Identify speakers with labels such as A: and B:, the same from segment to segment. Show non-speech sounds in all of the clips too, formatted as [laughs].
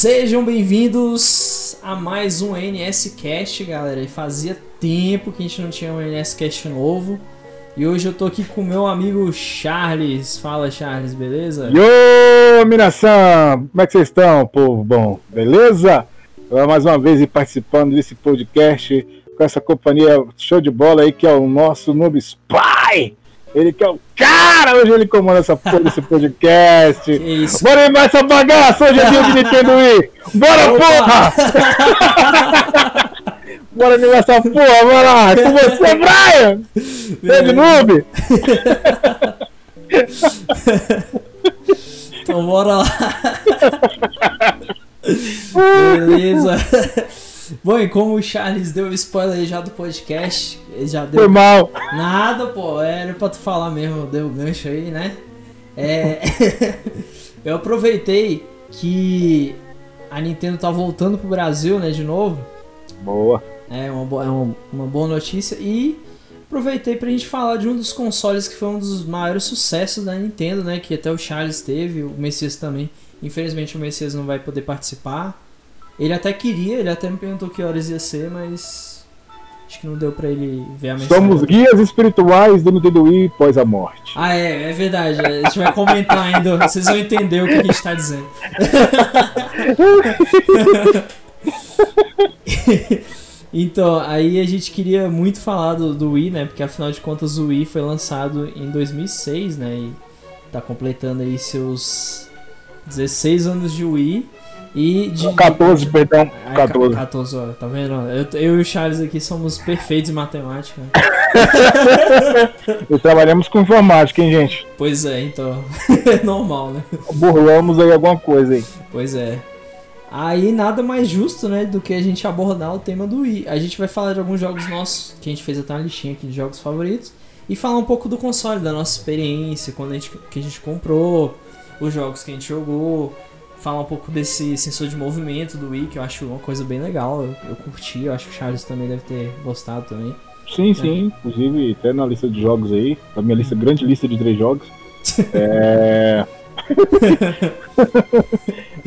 A: Sejam bem-vindos a mais um NS Cast, galera. E fazia tempo que a gente não tinha um NS Cast novo. E hoje eu tô aqui com meu amigo Charles. Fala, Charles, beleza?
B: Yo, minação! Como é que vocês estão, povo bom? Beleza? Mais uma vez participando desse podcast com essa companhia show de bola aí que é o nosso Noob Spy. Ele que é o cara, hoje ele comanda essa porra desse podcast. [laughs] Isso? Bora animar essa bagaça, hoje é dia de Nintendo Wii. Bora, Opa! porra! [laughs] bora animar essa porra, bora lá. Com você, [laughs] Brian! Teve noob?
A: então bora lá. Beleza. Bom, e como o Charles deu spoiler já do podcast, ele já deu.
B: Foi mal.
A: Nada, pô, era pra tu falar mesmo, deu o gancho aí, né? É. [laughs] eu aproveitei que a Nintendo tá voltando pro Brasil, né, de novo.
B: Boa.
A: É uma, boa, é uma, uma boa notícia. E aproveitei pra gente falar de um dos consoles que foi um dos maiores sucessos da Nintendo, né? Que até o Charles teve, o Messias também. Infelizmente o Messias não vai poder participar. Ele até queria, ele até me perguntou que horas ia ser, mas acho que não deu para ele ver a mensagem.
B: Somos guias espirituais do Nintendo Wii pós a morte.
A: Ah, é, é verdade. A gente vai comentar ainda, vocês vão entender o que a gente tá dizendo. [laughs] então, aí a gente queria muito falar do, do Wii, né? Porque afinal de contas o Wii foi lançado em 2006, né? E tá completando aí seus 16 anos de Wii. E de,
B: 14, de... perdão. 14.
A: 14, ó, tá vendo? Eu, eu e o Charles aqui somos perfeitos em matemática. [laughs]
B: e trabalhamos com informática, hein, gente?
A: Pois é, então. é [laughs] normal, né?
B: Burlamos aí alguma coisa aí.
A: Pois é. Aí nada mais justo, né, do que a gente abordar o tema do Wii. A gente vai falar de alguns jogos nossos, que a gente fez até uma listinha aqui de jogos favoritos. E falar um pouco do console, da nossa experiência, quando a gente, que a gente comprou, os jogos que a gente jogou, falar um pouco desse sensor de movimento do Wii, que eu acho uma coisa bem legal. Eu, eu curti, eu acho que o Charles também deve ter gostado também.
B: Sim, é. sim. Inclusive, até na lista de jogos aí, na minha lista, grande lista de três jogos. [laughs] é... [laughs]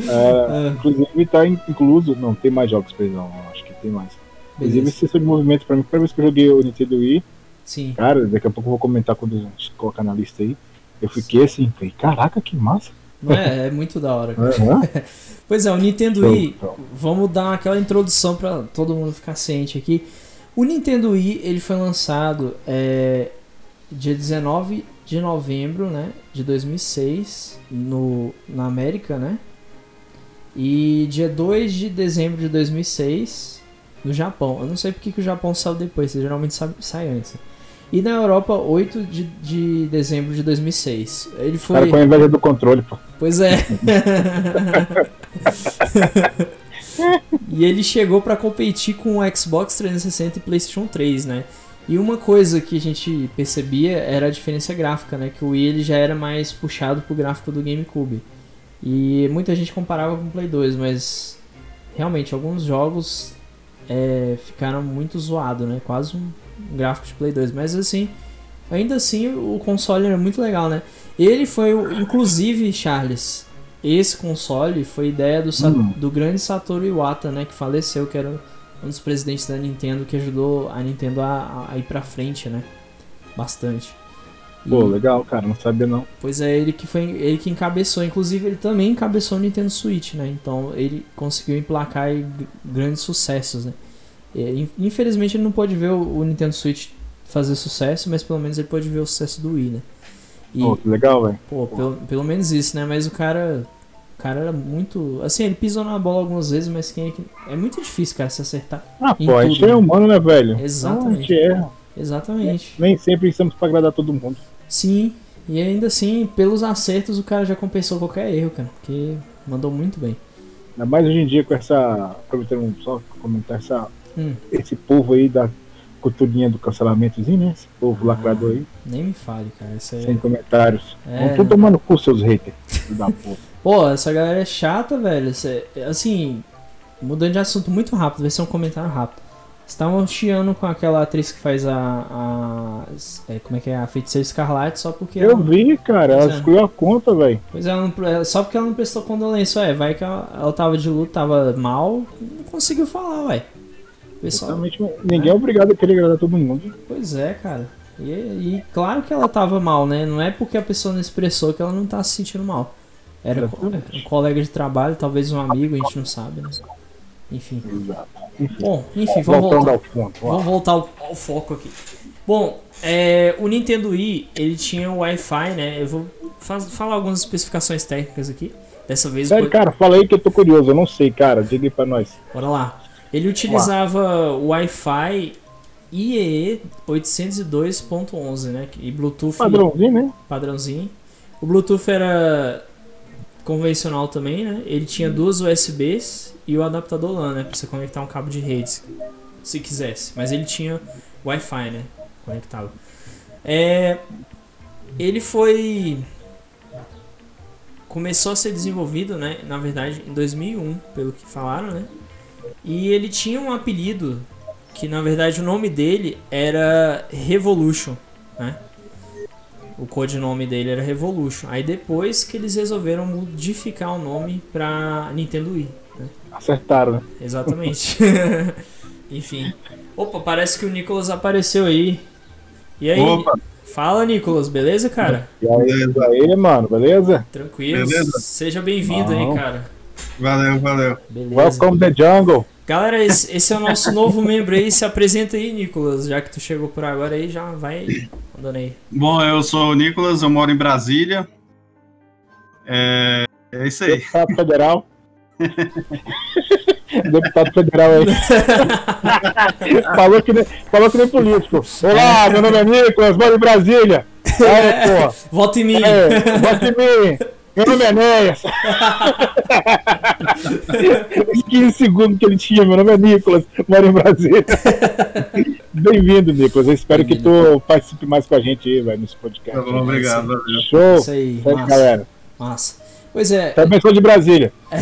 B: é, inclusive tá incluso. Não, tem mais jogos, perdão. Acho que tem mais. Inclusive, esse sensor de movimento, pra mim, primeira vez que eu joguei o Nintendo Wii.
A: Sim.
B: Cara, daqui a pouco eu vou comentar quando a gente colocar na lista aí. Eu fiquei assim, falei, caraca, que massa.
A: Não é? É muito da hora. Uhum. [laughs] pois é, o Nintendo Wii, vamos dar aquela introdução para todo mundo ficar ciente aqui. O Nintendo Wii, ele foi lançado é, dia 19 de novembro, né, de 2006, no, na América, né? E dia 2 de dezembro de 2006 no Japão. Eu não sei porque que o Japão saiu depois, geralmente sai, sai antes. Né? E na Europa, 8 de, de dezembro de 2006. Ele foi.
B: Cara, com a inveja do controle, pô.
A: Pois é. [laughs] e ele chegou para competir com o Xbox 360 e PlayStation 3, né? E uma coisa que a gente percebia era a diferença gráfica, né? Que o Wii ele já era mais puxado pro gráfico do GameCube. E muita gente comparava com o Play 2, mas realmente alguns jogos é, ficaram muito zoados, né? Quase um gráfico de Play 2, mas assim, ainda assim o console era muito legal, né? Ele foi, inclusive, Charles, esse console foi ideia do, hum. do grande Satoru Iwata, né? Que faleceu, que era um dos presidentes da Nintendo que ajudou a Nintendo a, a ir pra frente, né? Bastante.
B: E, Pô, legal, cara, não sabia não.
A: Pois é, ele que foi ele que encabeçou, inclusive ele também encabeçou o Nintendo Switch, né? Então ele conseguiu emplacar grandes sucessos, né? É, infelizmente ele não pode ver o, Nintendo Switch fazer sucesso, mas pelo menos ele pode ver o sucesso do Wii, né?
B: E, oh, que legal, velho.
A: Pô, pelo, pelo menos isso, né? Mas o cara. O cara era muito. Assim, ele pisou na bola algumas vezes, mas quem é que. É muito difícil, cara, se acertar.
B: Ah, pô, a gente é humano, né, velho?
A: Exatamente.
B: erra.
A: Exatamente.
B: Nem sempre estamos pra agradar todo mundo.
A: Sim, e ainda assim, pelos acertos, o cara já compensou qualquer erro, cara. Porque mandou muito bem.
B: Ainda mais hoje em dia com essa. Aproveitando só comentar essa Hum. Esse povo aí da culturinha do cancelamentozinho, né? Esse povo ah, lacrador aí.
A: Nem me fale, cara. Aí...
B: Sem comentários. É... Vão tudo tomando cu, seus haters. da
A: porra. [laughs] Pô, essa galera é chata, velho. Cê, assim, mudando de assunto muito rápido, vai ser um comentário rápido. estavam chiando com aquela atriz que faz a. a é, como é que é? A feiticeira escarlate só porque.
B: Eu
A: ela,
B: vi, cara, ela
A: é.
B: excluiu a conta, velho.
A: Pois ela não, é, só porque ela não prestou condolência, ué. Vai que ela, ela tava de luto, tava mal, não conseguiu falar, ué. Pessoal,
B: Exatamente, ninguém é obrigado a querer agradar todo mundo.
A: pois é, cara. E, e claro que ela tava mal, né? Não é porque a pessoa não expressou que ela não tá se sentindo mal. Era
B: Exatamente.
A: um colega de trabalho, talvez um amigo, a gente não sabe, né? Enfim.
B: Exato.
A: Bom, enfim, vamos voltar.
B: ao ponto.
A: Vamos voltar ao, ao foco aqui. Bom, é, o Nintendo Wii, ele tinha o Wi-Fi, né? Eu vou faz- falar algumas especificações técnicas aqui. Dessa vez,
B: Sério,
A: vou-
B: cara, fala aí que eu tô curioso, eu não sei, cara. Diga aí pra nós.
A: bora lá. Ele utilizava Wi-Fi IEE 802.11, né? E Bluetooth
B: Padrãozinho, né?
A: padrãozinho. O Bluetooth era convencional também, né? Ele tinha duas USBs e o adaptador LAN, né? Pra você conectar um cabo de rede, se quisesse. Mas ele tinha Wi-Fi, né? Conectado. É, ele foi começou a ser desenvolvido, né? Na verdade, em 2001, pelo que falaram, né? E ele tinha um apelido que, na verdade, o nome dele era Revolution, né? O codinome dele era Revolution. Aí depois que eles resolveram modificar o nome pra Nintendo Wii. né?
B: Acertaram, né?
A: Exatamente. [laughs] Enfim. Opa, parece que o Nicolas apareceu aí. E aí?
C: Opa.
A: Fala, Nicolas, beleza, cara?
B: E aí, mano, beleza?
A: Tranquilo.
C: Beleza?
A: Seja bem-vindo aí, cara.
C: Valeu, valeu.
A: Beleza.
B: Welcome the jungle.
A: Galera, esse, esse é o nosso novo membro aí. Se apresenta aí, Nicolas. Já que tu chegou por agora aí, já vai mandando aí.
C: Bom, eu sou o Nicolas, eu moro em Brasília. É, é isso aí.
B: Deputado federal. [laughs] Deputado federal aí. [laughs] falou, que nem, falou que nem político. Olá, meu nome é Nicolas, moro em Brasília. [laughs] Aí, pô.
A: Volta em mim.
B: É, vote em mim. Meu nome é Enéas. [laughs] Os 15 segundos que ele tinha, meu nome é Nicolas, moro em Brasília. Bem-vindo, Nicolas. Eu espero que tu participe mais com a gente aí, velho, nesse podcast.
C: Tá bom, obrigado, valeu.
B: Show.
A: Isso aí,
B: Certo,
A: massa.
B: galera.
A: Massa. Pois é,
B: Também sou de Brasília. [laughs]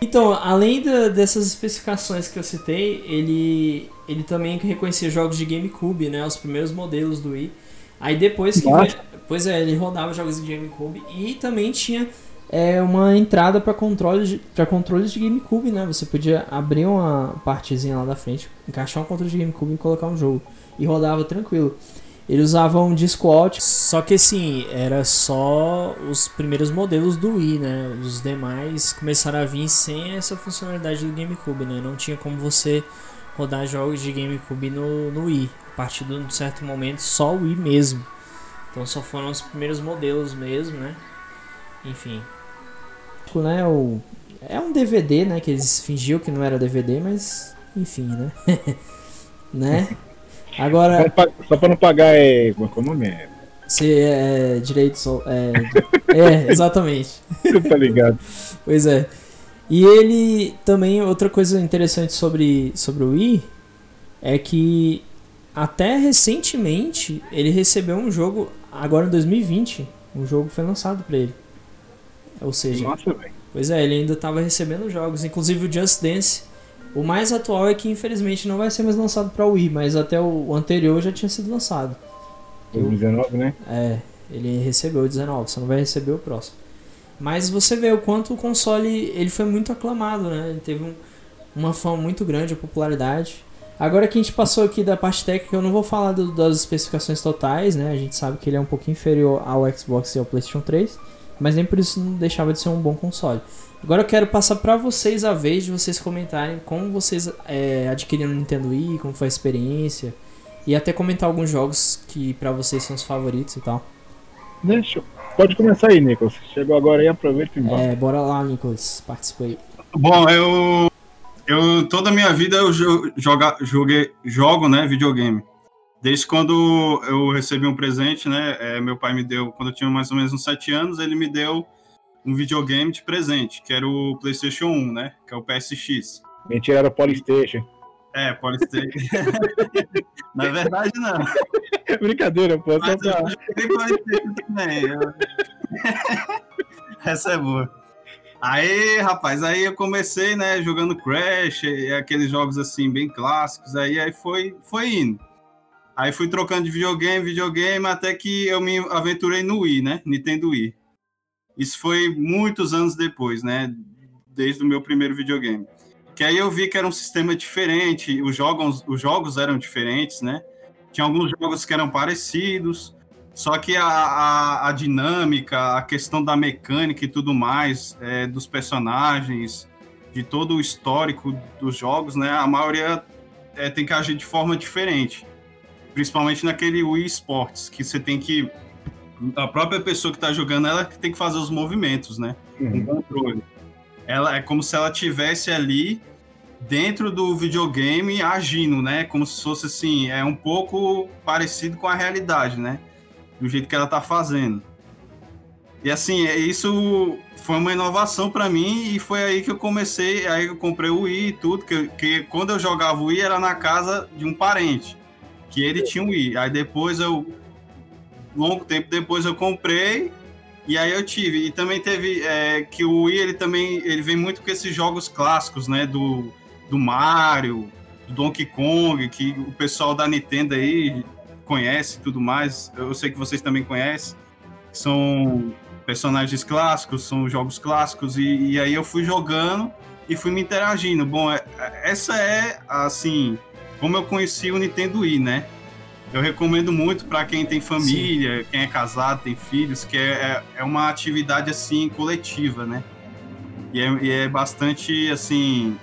A: Então, além da- dessas especificações que eu citei, ele, ele também reconhecia jogos de GameCube, né? Os primeiros modelos do Wii. Aí depois que.
B: Nossa.
A: Pois é, ele rodava jogos de GameCube e também tinha é, uma entrada para controles, de- controles de GameCube, né? Você podia abrir uma partezinha lá da frente, encaixar um controle de GameCube e colocar um jogo. E rodava tranquilo. Ele usava um disco óptico, só que assim, era só os primeiros modelos do Wii, né? Os demais começaram a vir sem essa funcionalidade do GameCube, né? Não tinha como você rodar jogos de GameCube no, no Wii. A partir de um certo momento, só o Wii mesmo. Então só foram os primeiros modelos mesmo, né? Enfim. Né, o, é um DVD, né? Que eles fingiam que não era DVD, mas enfim, né? [laughs] né? Agora.
B: Só pra- não pagar, é, como é que é o nome? É,
A: Se é direitos. É, é, [laughs] exatamente.
B: tá ligado? [laughs]
A: Pois é. E ele também, outra coisa interessante sobre, sobre o Wii é que até recentemente ele recebeu um jogo, agora em 2020, um jogo foi lançado pra ele. Ou seja,
B: Nossa,
A: pois é, ele ainda estava recebendo jogos, inclusive o Just Dance. O mais atual é que infelizmente não vai ser mais lançado pra Wii, mas até o, anterior já tinha sido lançado.
B: 2019, né?
A: É, ele recebeu o 19, você não vai receber o próximo. Mas você vê o quanto o console ele foi muito aclamado, né? Ele teve um- uma fama muito grande, a popularidade. Agora que a gente passou aqui da parte técnica, eu não vou falar do- das especificações totais, né? A gente sabe que ele é um pouquinho inferior ao Xbox e ao PlayStation 3, mas nem por isso não deixava de ser um bom console. Agora eu quero passar pra vocês a vez de vocês comentarem como vocês é, adquiriram o Nintendo Wii, como foi a experiência, e até comentar alguns jogos que pra vocês são os favoritos e tal.
B: Deixa. eu- Pode começar aí, Nicolas. Chegou agora aí, aproveita e embora.
A: É, bora lá, Nicolas, participa aí.
C: Bom, eu, eu toda a minha vida eu jo- joga, joguei, jogo, né, videogame. Desde quando eu recebi um presente, né, é, meu pai me deu, quando eu tinha mais ou menos uns 7 anos, ele me deu um videogame de presente, que era o PlayStation 1, né, que é o PSX.
B: Mentira, era Polystation.
C: É, ser. [laughs] Na verdade, não. [laughs]
B: Brincadeira, pô. Só
C: Mas eu
B: pra...
C: joguei PlayStation também. eu- [laughs] Essa é boa. Aí, rapaz, aí eu comecei, né, jogando Crash, aqueles jogos assim bem clássicos, aí, aí foi, foi indo. Aí fui trocando de videogame, videogame, até que eu me aventurei no Wii, né, Nintendo Wii. Isso foi muitos anos depois, né, desde o meu primeiro videogame. Que aí eu vi que era um sistema diferente, os jogos, os jogos eram diferentes, né? Tinha alguns jogos que eram parecidos, só que a, a, a, dinâmica, a questão da mecânica e tudo mais, é, dos personagens, de todo o histórico dos jogos, né? A maioria é, tem que agir de forma diferente. Principalmente naquele Wii Sports, que você tem que. A própria pessoa que está jogando, ela tem que fazer os movimentos, né? Uhum. Com controle. Ela é como se ela tivesse ali dentro do videogame agindo, né? Como se fosse assim, é um pouco parecido com a realidade, né? Do jeito que ela tá fazendo. E assim, é, isso foi uma inovação para mim e foi aí que eu comecei, aí eu comprei o Wii e tudo, que, que quando eu jogava o Wii era na casa de um parente, que ele tinha um Wii. Aí depois eu, longo tempo depois eu comprei e aí eu tive. E também teve é, que o Wii, ele também, ele vem muito com esses jogos clássicos, né, do, do Mario, do Donkey Kong, que o pessoal da Nintendo aí conhece e tudo mais, eu sei que vocês também conhecem, são personagens clássicos, são jogos clássicos, e, e aí eu fui jogando e fui me interagindo. Bom, é, essa é, assim, como eu conheci o Nintendo Wii, né? Eu recomendo muito para quem tem família, Sim. quem é casado, tem filhos, que é, é, é uma atividade, assim, coletiva, né? E é, e é bastante, assim,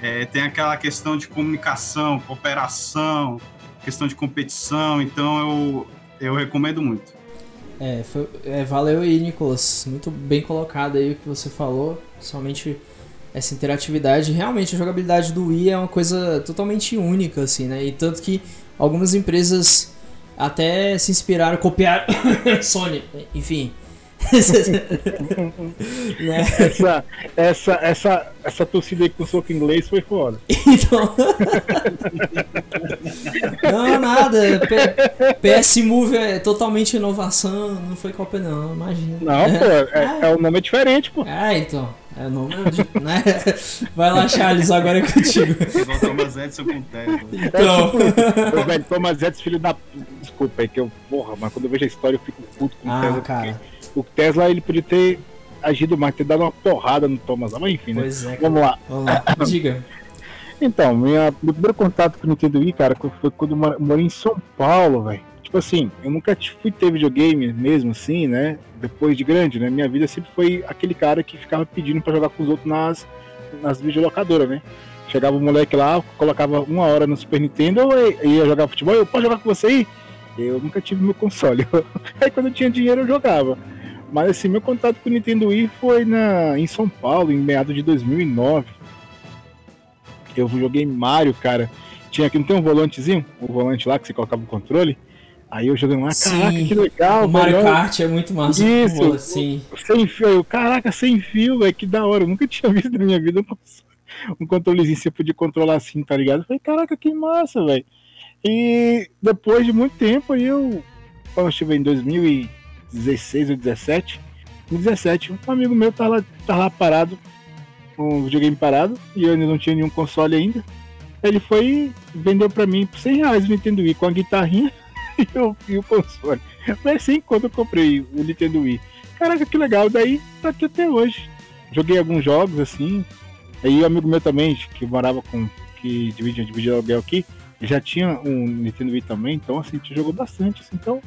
C: é, tem aquela questão de comunicação, cooperação, questão de competição, então eu, eu recomendo muito.
A: É, foi, é, valeu aí, Nicolas. Muito bem colocado aí o que você falou. Somente essa interatividade. Realmente, a jogabilidade do Wii é uma coisa totalmente única, assim, né? E tanto que algumas empresas até se inspiraram, copiaram [coughs] Sony, enfim, [laughs]
B: né? essa, essa, essa, essa torcida aí com soco inglês foi foda.
A: Então. [laughs] não, nada. P PS Move é totalmente inovação, não foi cópia, não, imagina.
B: Não, pô, é, é, é, o nome é diferente, pô.
A: É, então. É o nome, né? Vai lá, Charles, agora é contigo.
C: Igual Thomas Edison com Tesla.
B: Então. É, tipo, velho, Thomas Edison, filho da. Desculpa, é que eu. Porra, mas quando eu vejo a história eu fico puto com
A: ah, Tesla. Cara. Porque
B: o Tesla ele podia ter agido mais, ter dado uma porrada no Thomas, mas enfim, né?
A: Pois é,
B: Vamos lá.
A: Vamos lá. [coughs] Diga.
B: Então, minha, meu primeiro contato com o Nintendo Wii, cara, foi quando eu morei em São Paulo, velho. Tipo assim, eu nunca fui ter videogame mesmo assim, né? Depois de grande, né? Minha vida sempre foi aquele cara que ficava pedindo para jogar com os outros nas, nas videolocadoras, né? Chegava o um moleque lá, colocava uma hora no Super Nintendo, e ia jogar futebol, eu posso jogar com você aí? Eu nunca tive meu console. [laughs] aí quando eu tinha dinheiro eu jogava. Mas assim, meu contato com o Nintendo Wii foi na, em São Paulo, em meados de 2009. Eu joguei Mario, cara. Tinha aqui, não tem um volantezinho? O volante lá que você colocava o controle? Aí eu joguei lá, caraca, que legal.
A: O Mario Kart é muito massa.
B: Isso, assim. sem fio. Eu, caraca, sem fio, velho, que da hora. Eu nunca tinha [laughs] visto na minha vida um [laughs] controlezinho você podia controlar assim, tá ligado? Eu falei, caraca, que massa, velho. E depois de muito tempo, aí eu, quando eu estive em 2000 e 16 ou 17. Em 17, um amigo meu tava lá, tava lá parado, um videogame parado, e eu ainda não tinha nenhum console ainda. Ele foi e vendeu pra mim por 100 reais o Nintendo Wii com a guitarrinha [laughs] e o, e o console. Foi assim quando eu comprei o Nintendo Wii. Caraca, que legal. Daí tá aqui até hoje. Joguei alguns jogos assim. Aí o amigo meu também, que morava com. que dividia, dividia aluguel aqui, já tinha um Nintendo Wii também, então assim, a gente jogou bastante. Assim, então,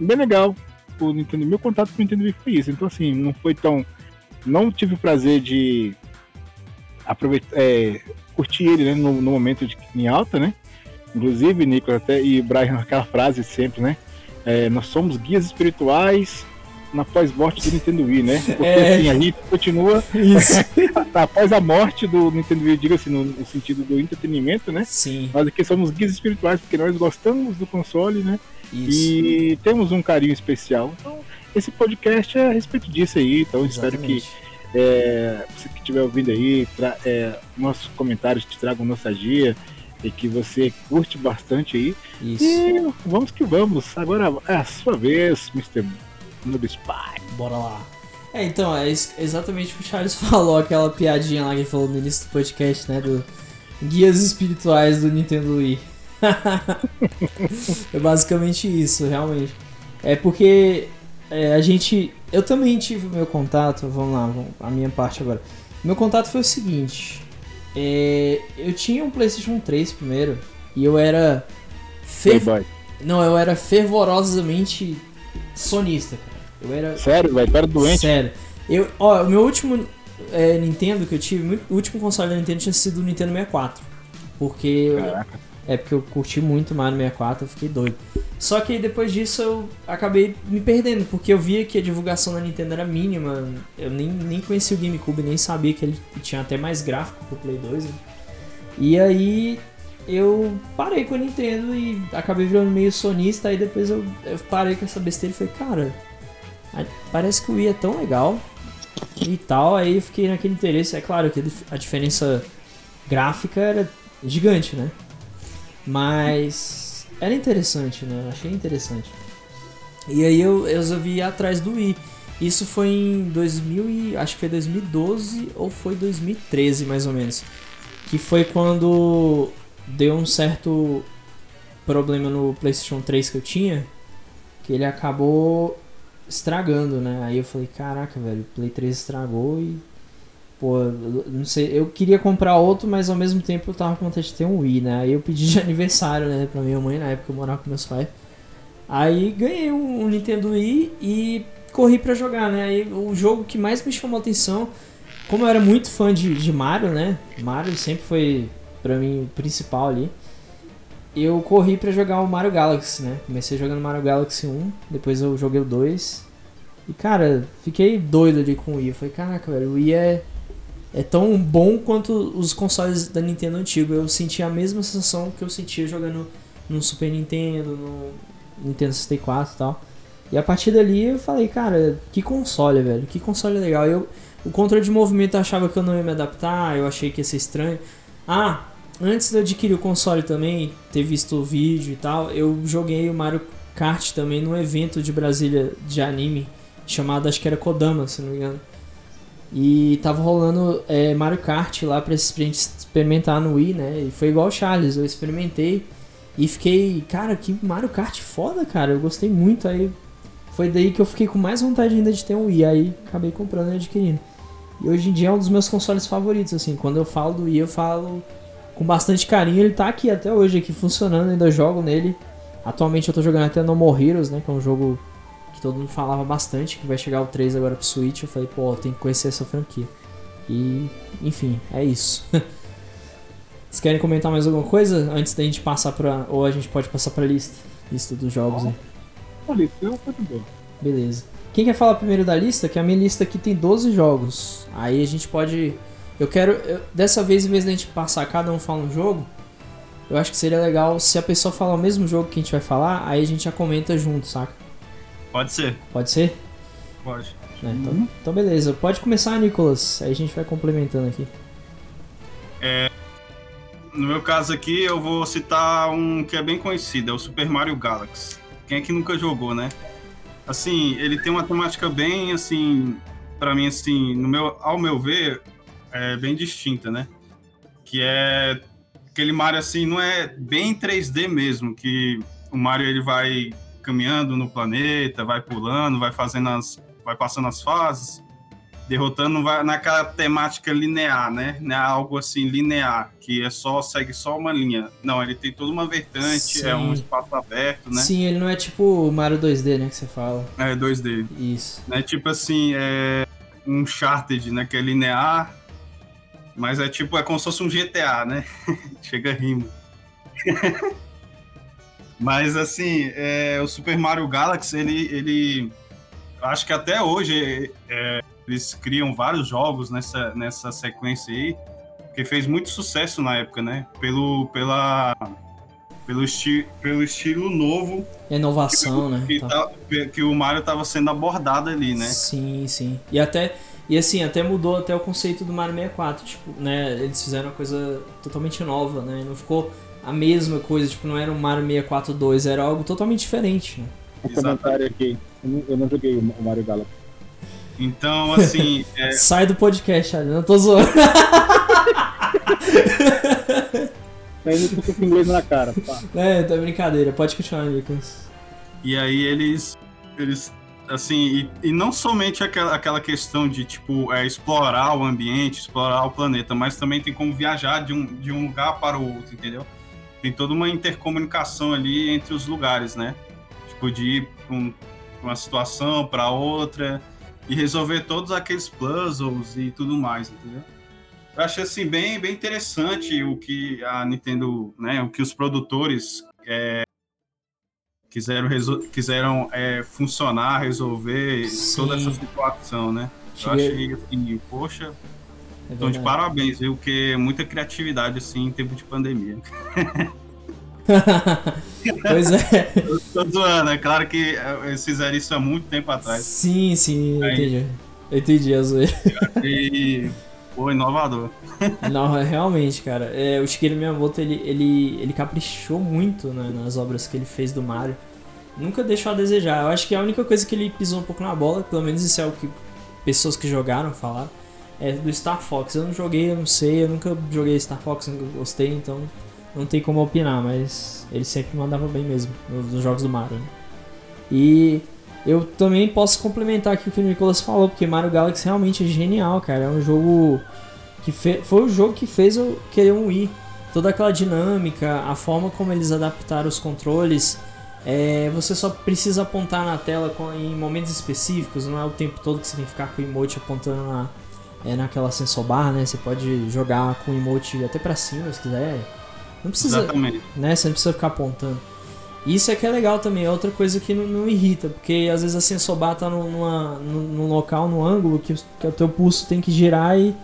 B: bem legal o Nintendo, meu contato com o Nintendo Wii foi isso. Então, assim, não foi tão. Não tive o prazer de aproveitar, é, curtir ele né, no, no, momento de, em alta, né? Inclusive, Nicolas até, e o Brian, aquela frase sempre, né? É, nós somos guias espirituais na pós-morte do Nintendo Wii, né? [laughs] Porque é... assim, a gente continua [laughs] após a morte do Nintendo Wii, diga-se no, no, sentido do entretenimento, né?
A: Sim.
B: Nós aqui somos guias espirituais porque nós gostamos do console, né? Isso. E temos um carinho especial. Então, esse podcast é a respeito disso aí. Então, Exatamente. espero que é, você que estiver ouvindo aí, é, nossos comentários te tragam nostalgia e que você curte bastante aí.
A: Isso. E
B: vamos que vamos. Agora é a sua vez, Mr. Noob Spy.
A: Bora lá. É, então, é exatamente o que o Charles [laughs] falou, aquela piadinha lá que ele falou no início do podcast, né? Do Guias Espirituais do Nintendo Wii. [laughs] é basicamente isso, realmente. É porque é, a gente. Eu também tive o meu contato, vamos lá, vamos, a minha parte agora. Meu contato foi o seguinte: é, eu tinha um PlayStation 3 primeiro e eu era.
B: Fer...
A: Não, eu era fervorosamente sonista, cara. Eu era.
B: Sério, velho? Tu era doente?
A: Sério. Eu, ó, o meu último é, Nintendo que eu tive, o último console da Nintendo tinha sido o Nintendo 64. Porque. Caraca. É porque eu curti muito Mario 64, eu fiquei doido. Só que depois disso eu acabei me perdendo, porque eu via que a divulgação da Nintendo era mínima. Eu nem, nem conhecia o GameCube, nem sabia que ele tinha até mais gráfico pro Play 2. Né? E aí eu parei com a Nintendo e acabei virando meio sonista. Aí depois eu, eu parei com essa besteira e falei, cara, parece que o Wii é tão legal e tal. Aí eu fiquei naquele interesse. É claro que a diferença gráfica era gigante, né? Mas era interessante, né? Eu achei interessante. E aí eu, eu resolvi ir atrás do Wii. Isso foi em 2000 e, acho que foi 2012 ou foi 2013 mais ou menos. Que foi quando deu um certo problema no PlayStation 3 que eu tinha, que ele acabou estragando, né? Aí eu falei, caraca, velho, o Play 3 estragou e Pô, não sei, eu queria comprar outro, mas ao mesmo tempo eu tava com vontade de ter um Wii, né? Aí eu pedi de [laughs] aniversário, né, pra minha mãe, na época eu morava com meus pais. Aí ganhei um, um Nintendo Wii e corri para jogar, né? Aí o jogo que mais me chamou atenção, como eu era muito fã de, de Mario, né? Mario sempre foi pra mim o principal ali. Eu corri para jogar o Mario Galaxy, né? Comecei jogando Mario Galaxy 1, depois eu joguei o 2. E cara, fiquei doido ali com o Wii. Eu falei, caraca, velho, o Wii é é tão bom quanto os consoles da Nintendo antigo. Eu senti a mesma sensação que eu sentia jogando no Super Nintendo, no Nintendo 64 e tal. E a partir dali eu falei, cara, que console, velho, que console legal. Eu, o controle de movimento eu achava que eu não ia me adaptar, eu achei que ia ser estranho. Ah, antes de eu adquirir o console também, ter visto o vídeo e tal, eu joguei o Mario Kart também num evento de Brasília de anime, chamado, acho que era Kodama, se não me engano. E tava rolando é, Mario Kart lá pra, gente experimentar no Wii, né? E foi igual o Charles, eu experimentei e fiquei, cara, que Mario Kart foda, cara. Eu gostei muito. Aí foi daí que eu fiquei com mais vontade ainda de ter um Wii. Aí acabei comprando e adquirindo. E hoje em dia é um dos meus consoles favoritos, assim. Quando eu falo do Wii, eu falo com bastante carinho. Ele tá aqui até hoje, aqui funcionando, ainda jogo nele. Atualmente eu tô jogando até No More Heroes, né? Que é um jogo que todo mundo falava bastante, que vai chegar o 3 agora pro Switch. Eu falei, pô, tem que conhecer essa franquia. E, enfim, é isso. [laughs] Vocês querem comentar mais alguma coisa antes da gente passar pra. Ou a gente pode passar pra lista? Lista dos jogos aí.
B: A lista eu bem.
A: Beleza. Quem quer falar primeiro da lista? Que a minha lista aqui tem 12 jogos. Aí a gente pode. Eu quero. Eu, dessa vez, em vez da gente passar, cada um fala um jogo. Eu acho que seria legal se a pessoa falar o mesmo jogo que a gente vai falar, aí a gente já comenta junto, saca?
C: Pode ser.
A: Pode ser?
C: Pode.
A: É, então, então, beleza. Pode começar, Nicolas. Aí a gente vai complementando aqui.
C: É, no meu caso aqui, eu vou citar um que é bem conhecido, é o Super Mario Galaxy. Quem é que nunca jogou, né? Assim, ele tem uma temática bem, assim, para mim, assim, no meu, ao meu ver, é bem distinta, né? Que é aquele Mario, assim, não é bem 3D mesmo, que o Mario, ele vai caminhando no planeta, vai pulando, vai fazendo as. vai passando as fases, derrotando vai naquela temática linear, né? Não é algo assim linear, que é só, segue só uma linha. Não, ele tem toda uma vertente, Sim. é um espaço aberto, né?
A: Sim, ele não é tipo o Mario 2D, né, que você fala.
C: É, 2D.
A: Isso.
C: É tipo assim, é um Charted, né, que é linear, mas é tipo, é como se fosse um GTA, né? [laughs] Chega rimo. [laughs] Mas assim, é, o Super Mario Galaxy, ele, ele acho que até hoje é, eles criam vários jogos nessa, nessa sequência aí, que fez muito sucesso na época, né? Pelo, pela, pelo, esti pelo estilo novo.
A: Inovação, que, né?
C: Que, tá. que o Mario estava sendo abordado ali, né?
A: Sim, sim. E até. E assim, até mudou até o conceito do Mario 64, tipo, né? Eles fizeram uma coisa totalmente nova, né? Não ficou a mesma coisa, tipo, não era um Mario 64 2, era algo totalmente diferente. Né?
B: Um comentário aqui, eu não, eu não joguei o Mario Galaxy.
C: Então, assim. [laughs] é,
A: Sai do podcast, Ali, não tô zoando. [laughs]
B: Saindo com o inglês na cara. Pá.
A: É, tá brincadeira. Pode continuar, Nicolas.
C: E aí eles. Eles. Assim, e, e não somente aquela, aquela questão de, tipo, é, explorar o ambiente, explorar o planeta, mas também tem como viajar de um, de um lugar para o outro, entendeu? Tem toda uma intercomunicação ali entre os lugares, né? Tipo, de ir pra um- uma situação para outra e resolver todos aqueles puzzles e tudo mais, entendeu? Eu achei assim bem, bem interessante o que a Nintendo, né, o que os produtores é, quiseram, quiseram é, funcionar, resolver
A: Sim.
C: toda essa situação, né? Eu
A: Cheguei-
C: achei assim, poxa,
A: É
C: então de parabéns, viu? Porque é muita criatividade assim em tempo de pandemia. [laughs]
A: pois é.
C: Eu tô zoando, é claro que é, eles fizeram isso há muito tempo atrás.
A: Sim, sim, eu
C: Aí.
A: entendi. Eu entendi a zoeira.
C: E foi inovador.
A: Não, realmente, cara. É, o Shigeru Miyamoto, ele, ele, ele caprichou muito né, nas obras que ele fez do Mario. Nunca deixou a desejar. Eu acho que a única coisa que ele pisou um pouco na bola, pelo menos isso é o que pessoas que jogaram falaram, é do Star Fox. Eu não joguei, eu não sei, eu nunca joguei Star Fox, nunca gostei, então não tem como opinar, mas ele sempre mandava bem mesmo nos, jogos do Mario. né? E eu também posso complementar aqui o que o Nicolas falou, porque Mario Galaxy realmente é genial, cara. É um jogo que foi o jogo que fez eu querer um Wii. Toda aquela dinâmica, a forma como eles adaptaram os controles. é, você só precisa apontar na tela em momentos específicos, não é o tempo todo que você tem que ficar com o emote apontando na, é, naquela sensor bar, né? Você pode jogar com o emote até pra cima se quiser. Não precisa,
C: Exatamente.
A: né? Você não precisa ficar apontando. Isso é que é legal também, é outra coisa que não, não irrita, porque às vezes a sensobar tá num, numa, num, num local, num ângulo, que, que o teu pulso tem que girar e,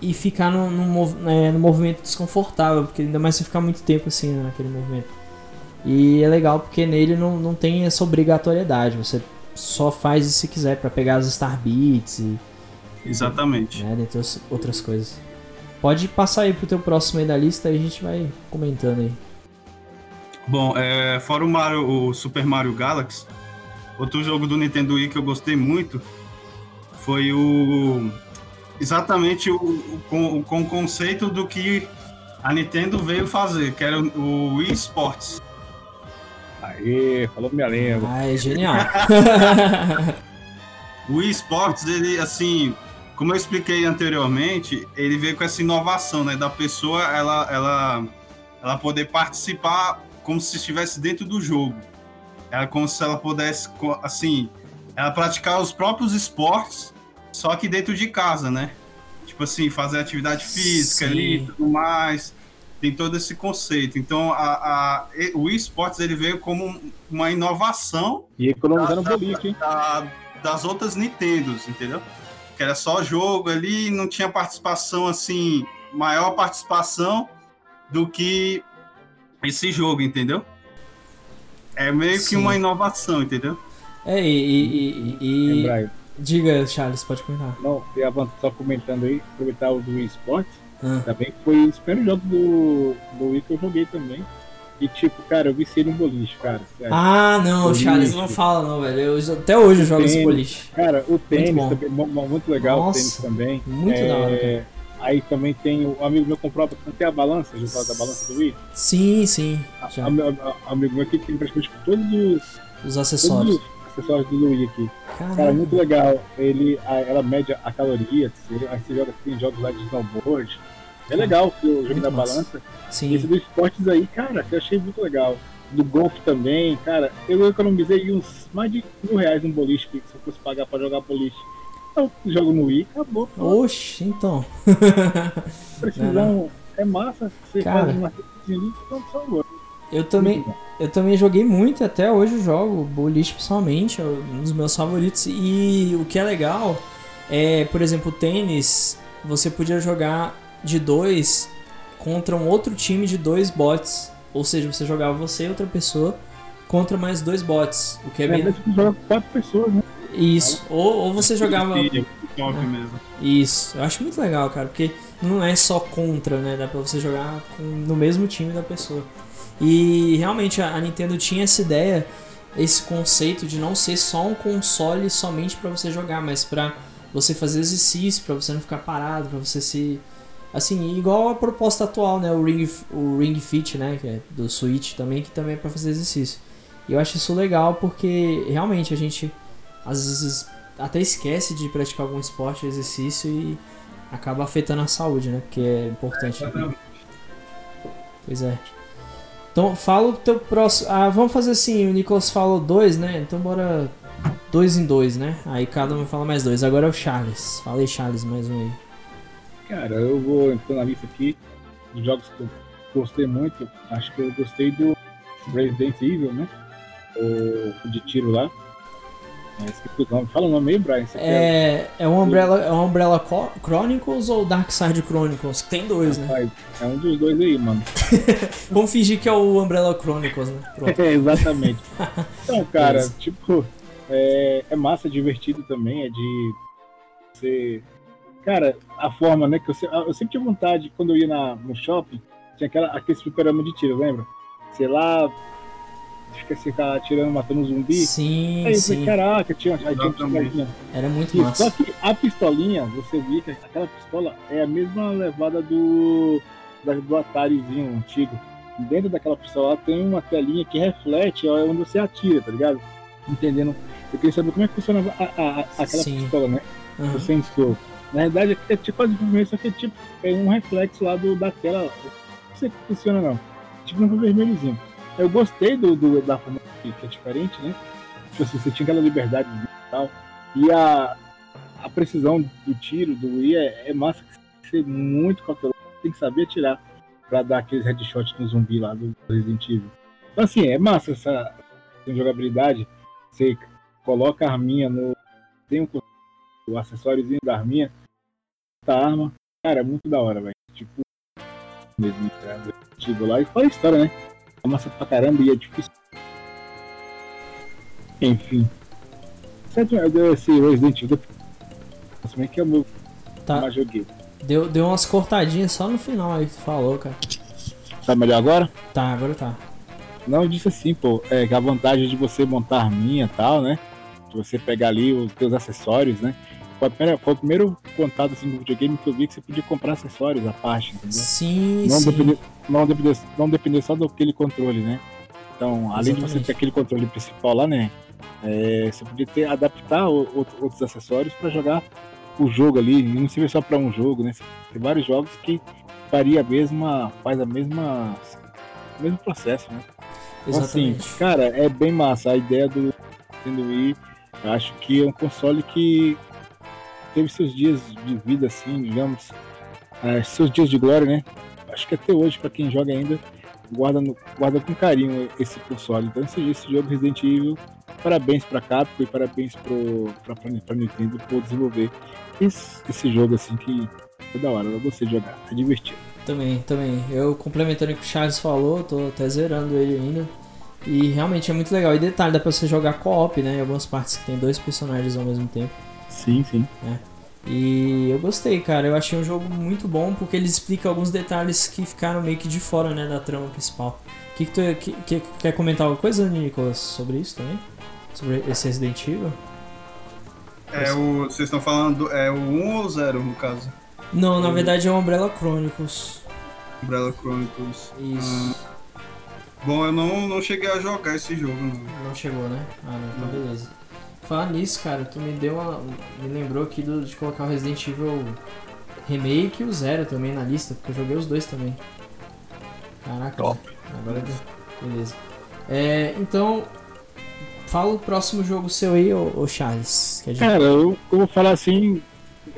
A: e ficar num, num, né, num movimento desconfortável, porque ainda mais você ficar muito tempo assim né, naquele movimento. E é legal porque nele não, não tem essa obrigatoriedade, você só faz isso se quiser pra pegar as Star Beats e
C: Exatamente.
A: né, dentre as outras coisas. Pode passar aí pro teu próximo aí da lista e a gente vai comentando aí.
C: Bom, é, fora o, Mario, o Super Mario Galaxy, outro jogo do Nintendo Wii que eu gostei muito foi o. Exatamente o, o, com, com o conceito do que a Nintendo veio fazer, que era o, o Wii Sports.
B: Aê, falou minha língua.
A: Ah, é genial. [laughs]
C: O Wii Sports, ele, assim, como eu expliquei anteriormente, ele veio com essa inovação, né, da pessoa, ela, ela, ela poder participar como se estivesse dentro do jogo. Era como se ela pudesse, assim, ela praticar os próprios esportes, só que dentro de casa, né? Tipo assim, fazer atividade física
A: Sim.
C: ali e tudo mais. Tem todo esse conceito. Então, a, a, o esportes ele veio como um- uma inovação
B: E economizando
C: da- da- das outras Nintendos, entendeu? Que era só jogo ali, não tinha participação assim, maior participação do que esse jogo, entendeu? É meio
A: Sim.
C: que uma inovação, entendeu?
A: É, e. e, e- e-. Diga, Charles, pode comentar.
B: Não, eu avanço só comentando aí, aproveitar o do Wii Sports.
A: Ah,
B: Também que foi um dos primeiros jogos do, do Wii que eu joguei também. E tipo, cara, eu viciei no boliche, cara. sério.
A: Ah, não,
B: Boliche.
A: Charles, não fala não, velho. Eu, até hoje eu jogo esse boliche.
B: Cara, o tênis
A: bom.
B: também, muito legal,
A: Nossa,
B: o tênis também.
A: muito
B: É,
A: da hora, cara.
B: Aí também tem o amigo meu comprou, tem a balança, já falou da balança do Wii?
A: Sim, sim. Já.
B: A, a- a- amigo meu aqui tem praticamente todos os,
A: Os
B: todos
A: acessórios.
B: os acessórios do Wii aqui. Cara,
A: Caralho.
B: muito legal. Ele, a- ela mede a caloria, aí você joga tem jogos lá de snowboard. É legal o jogo
A: Muito
B: da
A: massa.
B: balança.
A: Sim.
B: esse dos esportes aí, cara, que eu achei muito legal. Do golfe também, cara, eu economizei uns mais de mil reais no boliche, que se eu fosse pagar pra jogar boliche. Eu jogo no Wii, acabou.
A: Oxe, então. [laughs]
B: Precisão é massa, você
A: Cara.
B: faz uma agora.
A: Eu também, eu também joguei muito, até hoje eu jogo boliche principalmente, é um dos meus favoritos. E o que é legal é, por exemplo, tênis, você podia jogar de dois contra um outro time de dois bots. Ou seja, você jogava você e outra pessoa contra mais dois bots. O que é
B: É,
A: bem.
B: você joga com quatro pessoas, né?
A: Isso. Ou, ou você jogava.
C: E, top mesmo.
A: Isso, eu acho muito legal, cara, porque não é só contra, né? Dá pra você jogar com- no mesmo time da pessoa. E realmente a, a Nintendo tinha essa ideia esse conceito de não ser só um console somente para você jogar, mas para você fazer exercício, para você não ficar parado, para você se assim, igual a proposta atual, né, o Ring o Ring Fit, né, que é do Switch também, que também é para fazer exercício. E eu acho isso legal porque realmente a gente às vezes até esquece de praticar algum esporte, exercício e acaba afetando a saúde, né, que é importante. Pois é. Então fala o teu próximo. Ah, vamos fazer assim, o Nicolas falou dois, né? Então bora dois em dois, né? Aí cada um fala mais dois. Agora é o Charles. Fala aí, Charles, mais um aí.
B: Cara, eu vou entrar na lista aqui dos jogos que eu gostei muito. Acho que eu gostei do Resident Evil, né? O de tiro lá. É, Fala o nome aí, Brian.
A: É, é o Umbrella, é o Umbrella Chronicles ou Dark Side Chronicles? Tem dois, né?
B: É um dos dois aí, mano. [laughs]
A: Vamos fingir que é o Umbrella Chronicles, né? [laughs]
B: É, exatamente. [laughs] Então, cara, tipo, é, é massa, divertido também, é de você. Cara, a forma, né? Que eu, eu sempre tinha vontade, quando eu ia na, no shopping, tinha aquela, aquele fliperama de tiro, lembra? Sei lá, fica assim, tá atirando, matando um zumbi.
A: Sim,
B: aí,
A: sim.
B: caraca, tinha, aí tinha pistolinha.
A: Era muito massa.
B: Só que a pistolinha, você via que aquela pistola é a mesma levada do, do Atarizinho antigo. Dentro daquela pistola tem uma telinha que reflete onde você atira, tá ligado? Entendendo? Eu queria saber como é que funciona a, a, a, aquela
A: Sim.
B: pistola, né?
A: Uhum.
B: O sensor. Na verdade, é tipo quase vermelho, só que é tipo é um reflexo lá do, da tela. Não sei como funciona, não. Tipo um vermelhozinho. Eu gostei do, do da forma que é diferente, né? Tipo assim, você tinha aquela liberdade e tal. E a, a precisão do tiro do Wii é, é massa, tem que ser muito cauteloso, tem que saber atirar pra dar aqueles headshots no zumbi lá do Resident Evil. Então assim, é massa essa, essa jogabilidade. Você coloca a arminha no. Tem um, o acessóriozinho da arminha, da arma. Cara, é muito da hora, velho. Tipo, mesmo, Evil lá. E fora a história, né? É massa pra caramba e é difícil. Enfim. Dei esse Resident Evil. Como é que é o meu
A: Tá.
B: joguei?
A: Deu, deu umas cortadinhas só no final aí que tu falou, cara.
B: Tá melhor agora?
A: Tá, agora tá.
B: Não, eu disse assim, pô, é que a vantagem de você montar a arminha e tal, né? De você pegar ali os teus acessórios, né? Foi, primeira- foi o primeiro contato assim, do videogame que eu vi que você podia comprar acessórios à parte, entendeu?
A: Sim,
B: Não
A: sim.
B: depender, não, depender, não depender só daquele controle, né? Então, além de você
A: Exatamente.
B: ter aquele controle principal lá, né? é, você podia ter, adaptar o- outro- outros acessórios para jogar o jogo ali, e não servir só para um jogo, né? Tem vários jogos que faria a mesma, faz a mesma, o mesmo processo, né? Então, assim,
A: Exatamente.
B: cara, é bem massa a ideia do Nintendo Wii. Eu acho que é um console que teve seus dias de vida, assim, digamos, eh, seus dias de glória, né? Acho que até hoje, para quem joga ainda, guarda, no- guarda com carinho esse console. Então, esse, esse jogo Resident Evil, parabéns pra Capcom e parabéns pra Nintendo por desenvolver esse, esse jogo, assim, que é da hora. Eu gostei de jogar, é divertido.
A: Também, também. Eu complementando o que o Charles falou, tô até zerando ele ainda. E realmente é muito legal. E detalhe, dá pra você jogar co-op, né? Em algumas partes que tem dois personagens ao mesmo tempo.
B: Sim, sim.
A: E eu gostei, cara. Eu achei um jogo muito bom porque ele explica alguns detalhes que ficaram meio que de fora, né, da trama principal. Que que tu que, que- quer comentar alguma coisa, Nicolas, sobre isso também? Sobre esse Resident Evil?
C: É o, vocês estão falando, do- é o 1 ou o 0 no caso?
A: Não, na verdade é o Umbrella Chronicles.
C: Umbrella Chronicles.
A: Isso.
C: Bom, eu não, não cheguei a jogar esse jogo, não.
A: Não chegou, né? Ah, não, então beleza. Falar nisso, cara, tu me deu uma. Me lembrou aqui do- de colocar o Resident Evil Remake e o Zero também na lista, porque eu joguei os dois também. Caraca.
B: Top.
A: Agora deu. Beleza. É, então. Fala o próximo jogo seu aí, ô, ô Charles. Que a gente...
B: Cara, eu, eu vou falar assim,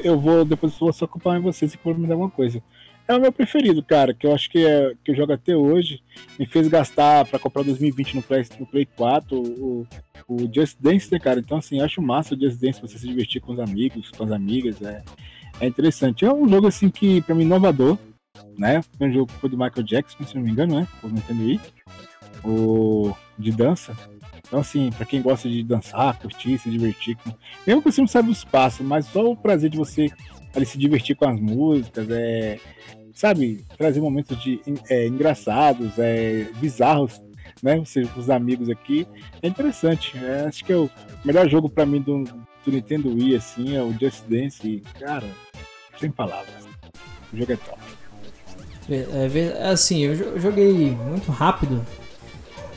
B: eu vou depois eu vou só acompanhar vocês se for me dar alguma coisa. É o meu preferido, cara, que eu acho que, é, que eu jogo até hoje. Me fez gastar pra comprar 2020 no Play, no Play 4 o, o Just Dance, né, cara? Então, assim, eu acho massa o Just Dance, você se divertir com os amigos, com as amigas. É, é interessante. É um jogo, assim, que pra mim inovador, né? O primeiro jogo foi do Michael Jackson, se não me engano, né? Por Nintendo Wii. O de dança. Então, assim, pra quem gosta de dançar, curtir, se divertir, mesmo que você não saiba os passos, mas só o prazer de você ali se divertir com as músicas, é, sabe, trazer momentos de, é, engraçados, é, bizarros né? Você, os amigos aqui. É interessante. É, acho que é o melhor jogo para mim do, do Nintendo Wii, assim, é o Just Dance. E, cara, sem palavras. O jogo é top.
A: É, é, assim, eu joguei muito rápido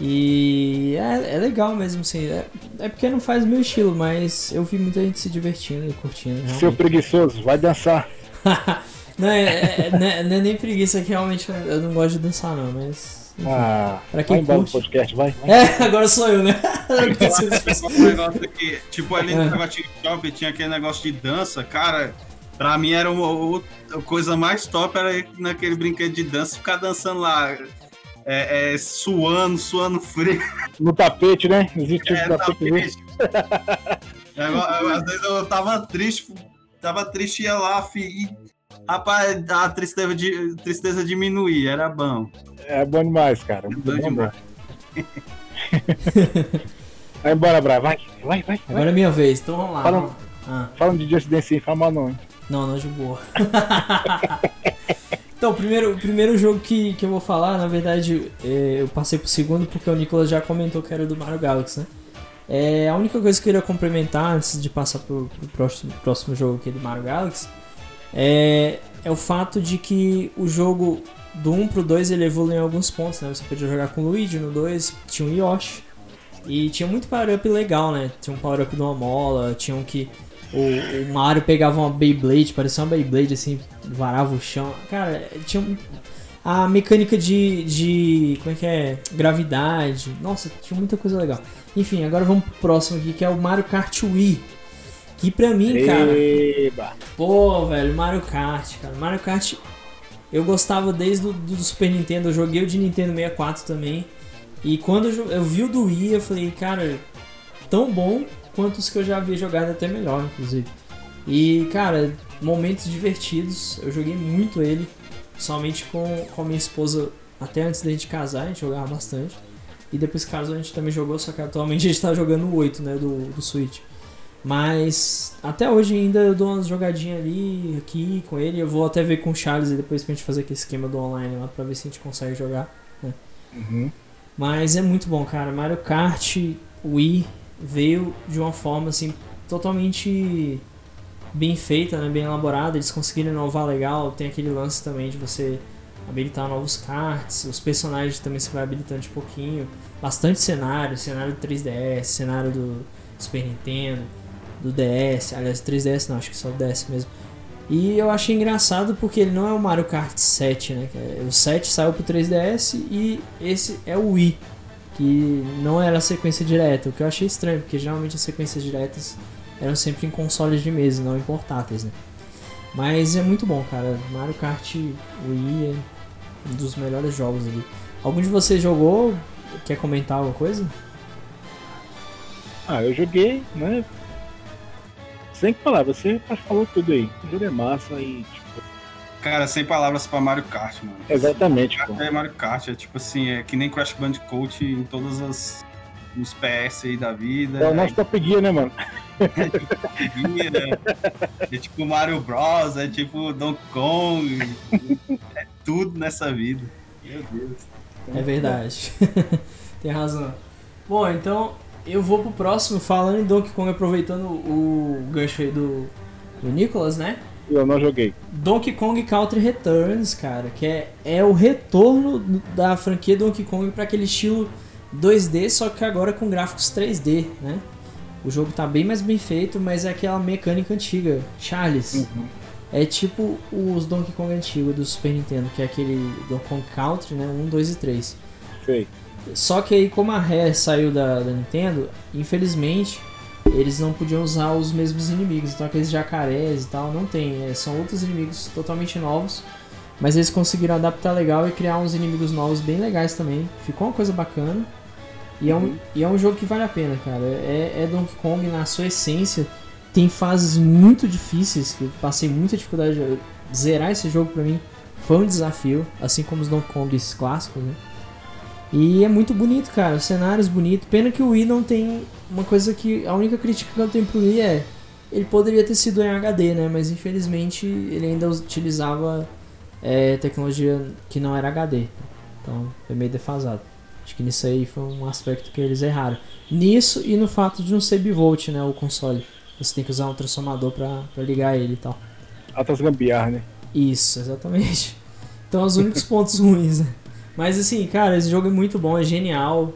A: e é, é legal mesmo, assim. É, é, porque não faz meu estilo, mas eu vi muita gente se divertindo e curtindo. Realmente.
B: Seu preguiçoso, vai dançar. [laughs]
A: não, é, é, não, é, não, é, nem preguiça que realmente eu não gosto de dançar, não, mas.
B: Enfim, ah,
A: pra quem vai curte.
B: podcast, vai, vai. [laughs]
A: É, agora sou eu, né? [laughs]
C: tipo, ali no negócio de shopping tinha aquele negócio de dança, cara. Pra mim era uma, a coisa mais top era naquele brinquedo de dança ficar dançando lá é, é, suando, suando frio.
B: No tapete, né? Existe
C: é, tapete. É, às vezes eu tava triste, tava triste ia lá, e, rapaz, a tristeza, de, tristeza diminuía, era bom.
B: É bom demais, cara. Muito bom, bom demais. [laughs] vai embora, Bra, vai, vai, vai.
A: Agora vai. é minha vez, então vamos lá.
B: Fala, ah. fala de Just Dance fala não, hein?
A: Não, não de boa. [laughs] Então, o primeiro, primeiro jogo que, que eu vou falar, na verdade, é, eu passei pro segundo porque o Nicolas já comentou que era do Mario Galaxy, né? É, a única coisa que eu queria complementar antes de passar pro, pro próximo, próximo jogo aqui do Mario Galaxy é, é o fato de que o jogo do 1 pro 2 ele evolui em alguns pontos, né? Você podia jogar com o Luigi no 2, tinha o Yoshi. E tinha muito power-up legal, né? Tinha um power-up de uma mola, tinha um que o, o Mario pegava uma Beyblade, parecia uma Beyblade assim, varava o chão. Cara, tinha a mecânica de, de. Como é que é? Gravidade. Nossa, tinha muita coisa legal. Enfim, agora vamos pro próximo aqui, que é o Mario Kart Wii. Que pra mim, cara.
B: Eba.
A: Pô, velho, Mario Kart, cara. Mario Kart. Eu gostava desde o do, do Super Nintendo, eu joguei o de Nintendo 64 também. E quando eu, eu vi o do Wii, eu falei, cara, tão bom quanto os que eu já havia jogado, até melhor, inclusive. E, cara, momentos divertidos. Eu joguei muito ele, somente com, com a minha esposa. Até antes da gente casar, a gente jogava bastante. E depois que casou, a gente também jogou, só que atualmente [laughs] a gente tá jogando o 8, né, do, do Switch. Mas até hoje ainda eu dou umas jogadinhas ali, aqui com ele. Eu vou até ver com o Charles e depois pra gente fazer aquele esquema do online lá pra ver se a gente consegue jogar. Né?
B: Uhum.
A: Mas é muito bom, cara. Mario Kart, Wii veio de uma forma assim totalmente bem feita, né, bem elaborada. Eles conseguiram inovar legal. Tem aquele lance também de você habilitar novos cards, os personagens também você vai habilitando de pouquinho. Bastante cenário, cenário do 3DS, cenário do Super Nintendo, do DS, aliás, 3DS não, acho que só o DS mesmo. E eu achei engraçado porque ele não é o Mario Kart 7, né? O 7 saiu pro 3DS e esse é o Wii que não era sequência direta, o que eu achei estranho, porque geralmente as sequências diretas eram sempre em consoles de mesa, não em portáteis, né? Mas é muito bom, cara. Mario Kart Wii é um dos melhores jogos ali. Algum de vocês jogou? Quer comentar alguma coisa?
B: Ah, eu joguei, né? Sem falar, você falou tudo aí. O jogo é massa e
C: Cara, sem palavras pra Mario Kart, mano.
B: Exatamente.
C: Pô. É Mario Kart, é tipo assim, é que nem Crash Bandicoot em todas as. nos PS aí da vida.
B: É o nosso Top Gear, né, mano? [laughs]
C: É tipo Top Gear, né? É tipo Mario Bros, é tipo Donkey Kong. é tudo nessa vida. Meu Deus.
A: É verdade. [laughs] Tem razão. Bom, então eu vou pro próximo falando em Donkey Kong, aproveitando o gancho aí do, do Nicolas, né?
B: Eu não joguei.
A: Donkey Kong Country Returns, cara, que é, é o retorno da franquia Donkey Kong para aquele estilo 2D, só que agora com gráficos 3D, né? O jogo tá bem mais bem feito, mas é aquela mecânica antiga. Charles, uhum. é tipo os Donkey Kong antigos do Super Nintendo, que é aquele Donkey Kong Country, né? 1, 2 e 3.
B: Sei.
A: Só que aí, como a Rare saiu da, da Nintendo, infelizmente eles não podiam usar os mesmos inimigos. Então aqueles jacarés e tal, não tem. É, são outros inimigos totalmente novos. Mas eles conseguiram adaptar legal e criar uns inimigos novos bem legais também. Ficou uma coisa bacana. E é um, uhum. e é um jogo que vale a pena, cara. É, é Donkey Kong na sua essência. Tem fases muito difíceis, que eu passei muita dificuldade de zerar esse jogo pra mim. Foi um desafio, assim como os Donkey Kongs clássicos, né? E é muito bonito, cara. Os cenários bonitos. Pena que o Wii não tem uma coisa que. A única crítica que eu tenho pro Wii é. Ele poderia ter sido em HD, né? Mas infelizmente ele ainda utilizava é, tecnologia que não era HD. Então foi meio defasado. Acho que nisso aí foi um aspecto que eles erraram. Nisso e no fato de não ser bivolt, né, o console. Você tem que usar um transformador pra, pra ligar ele e tal.
B: Altas gambiarras, né?
A: Isso, exatamente. Então, os únicos pontos [laughs] ruins, né? Mas assim, cara, esse jogo é muito bom, é genial.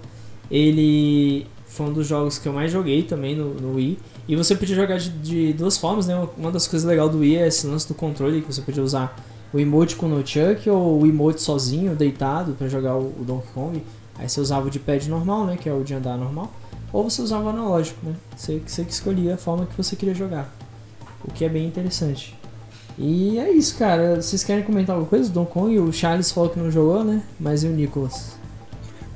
A: Ele foi um dos jogos que eu mais joguei também no, no Wii. E você podia jogar de, de, duas formas, né? Uma das coisas legais do Wii é esse lance do controle, que você podia usar o emote com o Chuck ou o emote sozinho, deitado, para jogar o, o, Donkey Kong. Aí você usava o de pad normal, né? Que é o de andar normal. Ou você usava o analógico, né? Você, você que escolhia a forma que você queria jogar. O que é bem interessante. E é isso, cara. Vocês querem comentar alguma coisa do Donkey Kong? O Charles falou que não jogou, né? Mas e o Nicholas?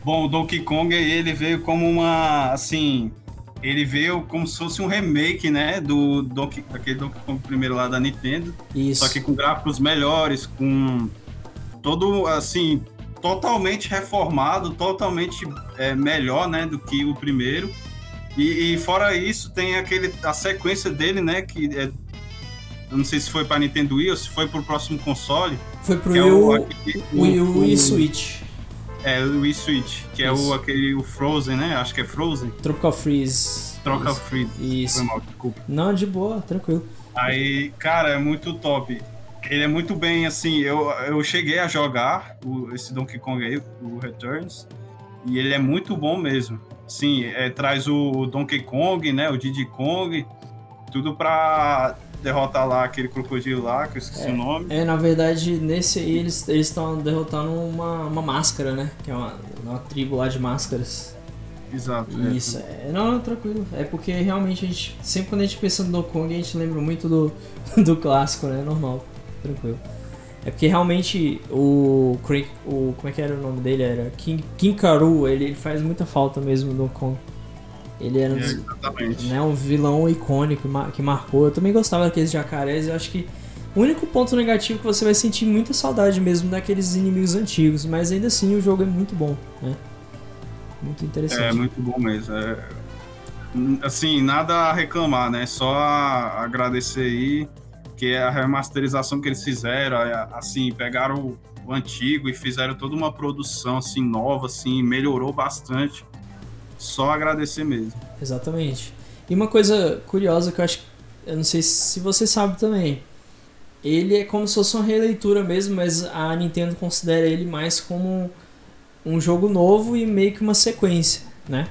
C: Bom, o Donkey Kong ele veio como uma, assim, ele veio como se fosse um remake, né, do Donkey, daquele Donkey Kong primeiro lá da Nintendo.
A: Isso.
C: Só que com gráficos melhores, com todo, assim, totalmente reformado, totalmente é, melhor, né, do que o primeiro. E, e, fora isso, tem aquele a sequência dele, né, que é, eu não sei se foi para Nintendo Wii ou se foi para o próximo console.
A: Foi pro Wii, é o, o, o, Wii Switch.
C: É, o Wii Switch, que é o, aquele o Frozen, né? Acho que é Frozen.
A: Tropical Freeze.
C: Tropical Isso. Freeze.
A: Isso. Foi mal, desculpa. Não, de boa, tranquilo.
C: Aí, cara, é muito top. Ele é muito bem, assim, eu, eu cheguei a jogar o, esse Donkey Kong aí, o Returns, e ele é muito bom mesmo. Sim, é, traz o Donkey Kong, né, o Diddy Kong, tudo pra derrotar lá aquele crocodilo lá, que eu esqueci
A: é,
C: o nome.
A: É, na verdade, nesse aí eles estão derrotando uma, uma máscara, né? Que é uma, uma tribo lá de máscaras.
C: Exato.
A: É. Isso, é. Não, não, tranquilo. É porque realmente a gente. Sempre quando a gente pensa no Donkey Kong, a gente lembra muito do, [laughs] do clássico, né? Normal. Tranquilo. É porque realmente o, o. Como é que era o nome dele? Era King, King Karu, ele, ele faz muita falta mesmo no Kong. Ele era
C: é,
A: né, um vilão icônico que marcou. Eu também gostava daqueles jacarés. Eu acho que o único ponto negativo é que você vai sentir muita saudade mesmo daqueles inimigos antigos. Mas ainda assim o jogo é muito bom, né? Muito interessante.
C: É muito bom mesmo. É... Assim, nada a reclamar, né? Só agradecer aí que é a remasterização que eles fizeram, assim, pegaram o antigo e fizeram toda uma produção assim nova, assim, melhorou bastante só agradecer mesmo.
A: Exatamente. E uma coisa curiosa que eu acho, eu não sei se você sabe também, ele é como se fosse uma releitura mesmo, mas a Nintendo considera ele mais como um jogo novo e meio que uma sequência, né?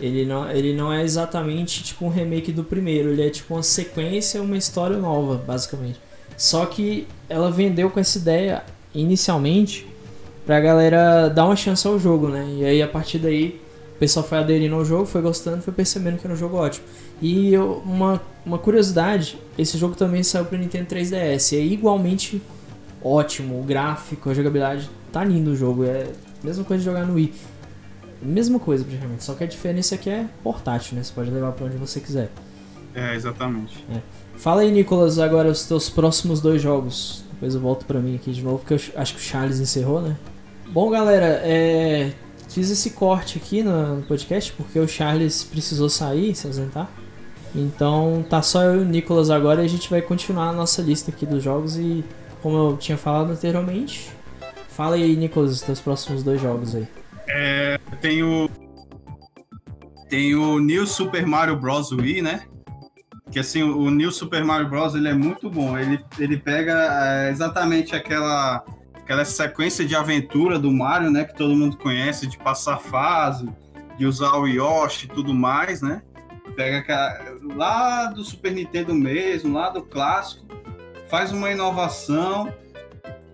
A: Ele não, ele não é exatamente tipo um remake do primeiro, ele é tipo uma sequência, uma história nova, basicamente. Só que ela vendeu com essa ideia inicialmente pra galera dar uma chance ao jogo, né? E aí a partir daí pessoal foi aderindo ao jogo, foi gostando, foi percebendo que era um jogo ótimo. E eu, uma, uma curiosidade, esse jogo também saiu para Nintendo 3DS, é igualmente ótimo, o gráfico, a jogabilidade, tá lindo o jogo, é a mesma coisa de jogar no Wii. Mesma coisa praticamente, só que a diferença é que é portátil, né? Você pode levar para onde você quiser.
C: É, exatamente.
A: É. Fala aí, Nicolas, agora os teus próximos dois jogos. Depois eu volto para mim aqui de novo, porque eu acho que o Charles encerrou, né? Bom, galera, é... Fiz esse corte aqui no podcast porque o Charles precisou sair, se ausentar. Então tá só eu e o Nicolas agora e a gente vai continuar a nossa lista aqui dos jogos e como eu tinha falado anteriormente, fala aí, Nicolas, os teus próximos dois jogos aí.
C: É, tem o tem o New Super Mario Bros. Wii, né? Que assim, o New Super Mario Bros. ele é muito bom. Ele, ele pega é, exatamente aquela aquela sequência de aventura do Mario, né, que todo mundo conhece, de passar fase, de usar o Yoshi e tudo mais, né? Pega aquela, lá do Super Nintendo mesmo, lá do clássico, faz uma inovação,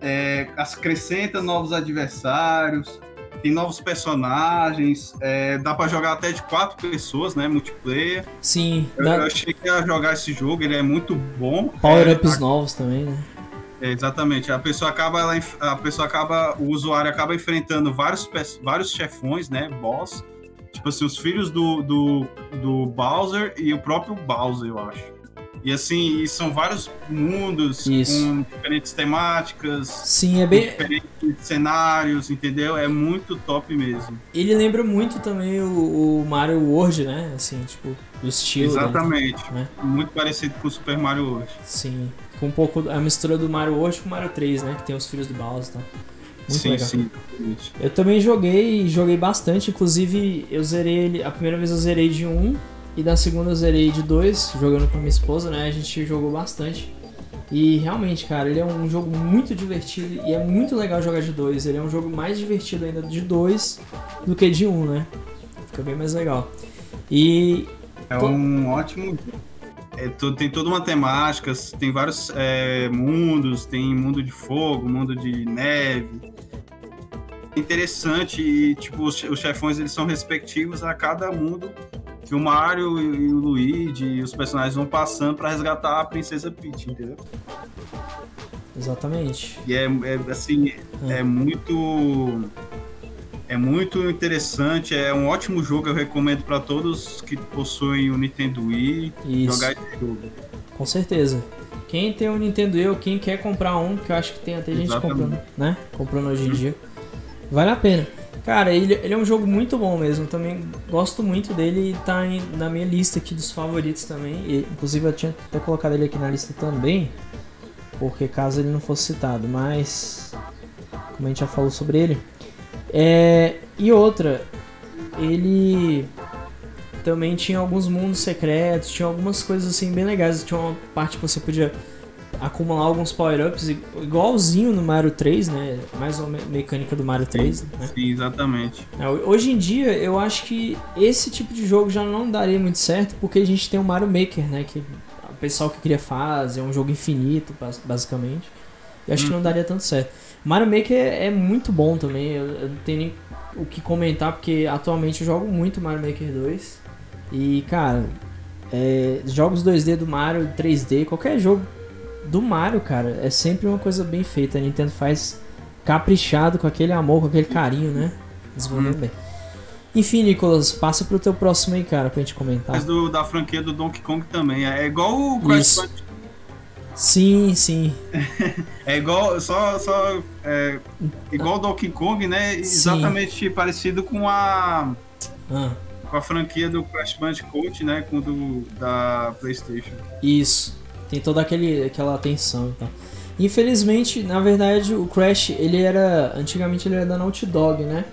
C: é, acrescenta novos adversários, tem novos personagens, é, dá para jogar até de quatro pessoas, né? Multiplayer.
A: Sim.
C: Eu, dá... eu achei que ia jogar esse jogo, ele é muito bom.
A: Power-ups
C: é,
A: novos também, né?
C: É, exatamente. A pessoa acaba, ela, a pessoa acaba, o usuário acaba enfrentando vários, vários chefões, né? Boss. Tipo assim, os filhos do, do, do Bowser e o próprio Bowser, eu acho. E assim, e são vários mundos
A: Isso.
C: com diferentes temáticas.
A: Sim, é bem.
C: Diferentes cenários, entendeu? É muito top mesmo.
A: Ele lembra muito também o, o Mario World, né? Assim, tipo, o estilo.
C: Exatamente. Né? Muito parecido com o Super Mario World.
A: Sim com um pouco a mistura do Mario World com o Mario 3, né? Que tem os filhos do Bowser e tal. Muito
C: sim,
A: legal.
C: sim.
A: Eu também joguei, joguei bastante, inclusive eu zerei ele, a primeira vez eu zerei de 1 e da segunda eu zerei de 2, jogando com a minha esposa, né? A gente jogou bastante. E realmente, cara, ele é um jogo muito divertido e é muito legal jogar de 2. Ele é um jogo mais divertido ainda de 2 do que de 1, né? Fica bem mais legal. E
C: É um ótimo. É, to- tem toda uma temática, tem vários é, mundos, tem mundo de fogo, mundo de neve. É interessante e tipo os, os chefões eles são respectivos a cada mundo que o Mario e o Luigi e os personagens vão passando para resgatar a princesa Peach, entendeu?
A: exatamente.
C: E é, é, assim, é muito é muito interessante, é um ótimo jogo, eu recomendo para todos que possuem o Nintendo Wii
A: Isso.
C: jogar esse jogo.
A: Com certeza. Quem tem um Nintendo Wii ou quem quer comprar um, que eu acho que tem até gente
C: Exatamente.
A: comprando, né? Comprando hoje em dia. Vale a pena. Cara, ele, ele é um jogo muito bom mesmo. Também gosto muito dele e tá em- na minha lista aqui dos favoritos também. E, inclusive eu tinha até colocado ele aqui na lista também. Porque caso ele não fosse citado. Mas. Como a gente já falou sobre ele. É, e outra, ele também tinha alguns mundos secretos, tinha algumas coisas assim bem legais. Tinha uma parte que você podia acumular alguns power-ups, igualzinho no Mario 3, né? Mais uma me- mecânica do Mario 3, né?
C: Sim, exatamente.
A: É, Hoje em dia, eu acho que esse tipo de jogo já não daria muito certo, porque a gente tem o Mario Maker, né? Que o pessoal que cria fase, é um jogo infinito, bas- basicamente. E acho que não daria tanto certo. Mario Maker é é muito bom também, eu, eu não tenho nem o que comentar, porque atualmente eu jogo muito Mario Maker 2. E, cara, é, jogos 2D do Mario, 3D, qualquer jogo do Mario, cara, é sempre uma coisa bem feita. A Nintendo faz caprichado, com aquele amor, com aquele carinho, né? Desenvolvendo bem. Enfim, Nicolas, passa pro teu próximo aí, cara, pra gente comentar.
C: Mas do, da franquia do Donkey Kong também. É igual o Crash.
A: Sim, sim.
C: É igual, só, só é, igual o Donkey Kong, né? Exatamente parecido com a,
A: Ah,
C: com a franquia do Crash Bandicoot, né? Com do, da PlayStation.
A: isso. Tem toda aquele, aquela atenção e tal. Infelizmente, na verdade, o Crash, ele era. Antigamente ele era da Naughty Dog, né?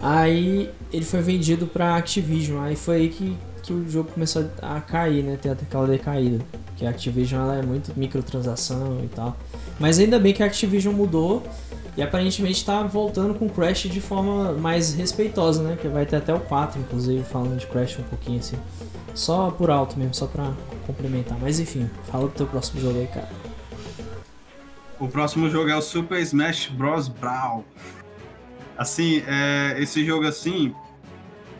A: Aí ele foi vendido pra Activision. Aí foi aí que, que o jogo começou a cair, né? Tem até aquela decaída. Porque a Activision ela é muito microtransação e tal. Mas ainda bem que a Activision mudou. E aparentemente tá voltando com Crash de forma mais respeitosa, né? Que vai ter até o 4, inclusive, falando de Crash um pouquinho assim. Só por alto mesmo, só pra complementar. Mas enfim, fala do teu próximo jogo aí, cara.
C: O próximo jogo é o Super Smash Bros. Brawl. Assim, é, esse jogo assim,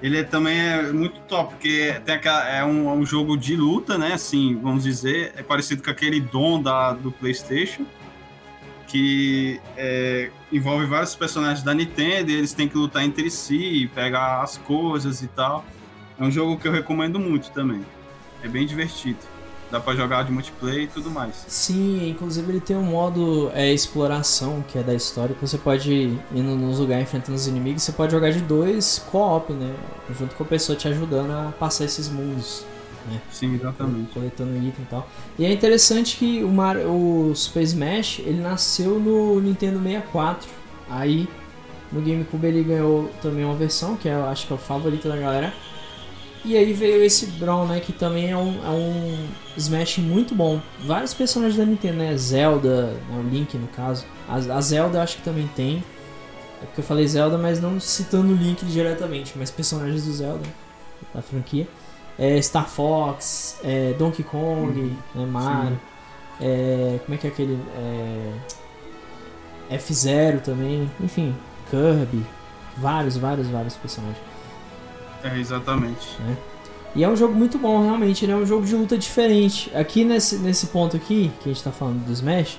C: ele é- também é muito top, porque tem aquela, é um, é um jogo de luta, né? Assim, vamos dizer, é parecido com aquele Dom da, do PlayStation, que é, envolve vários personagens da Nintendo, e eles têm que lutar entre si, pegar as coisas e tal. É um jogo que eu recomendo muito também. É bem divertido. Dá pra jogar de multiplayer e tudo mais.
A: Sim, inclusive ele tem um modo é, exploração, que é da história, que você pode ir indo nos lugares enfrentando os inimigos, você pode jogar de dois co-op, né? Junto com a pessoa te ajudando a passar esses mundos,
C: Sim, exatamente.
A: coletando item e tal. E é interessante que o, Mario, o Super Smash, ele nasceu no Nintendo 64. Aí no GameCube ele ganhou também uma versão, que eu acho que é o favorito da galera. E aí veio esse Brawl, né? Que também é um, é um Smash muito bom. Vários personagens da Nintendo, né? Zelda, né, o Link no caso. A, a Zelda acho que também tem. É porque eu falei Zelda, mas não citando o Link diretamente, mas personagens do Zelda, da franquia. É, Star Fox, é, Donkey Kong, né, Mario. É, como é que é aquele. É, F-Zero também. Enfim, Kirby. Vários, vários, vários personagens.
C: É, exatamente.
A: E é um jogo muito bom, realmente. Ele é um jogo de luta diferente. Aqui nesse, nesse ponto aqui, que a gente tá falando do Smash,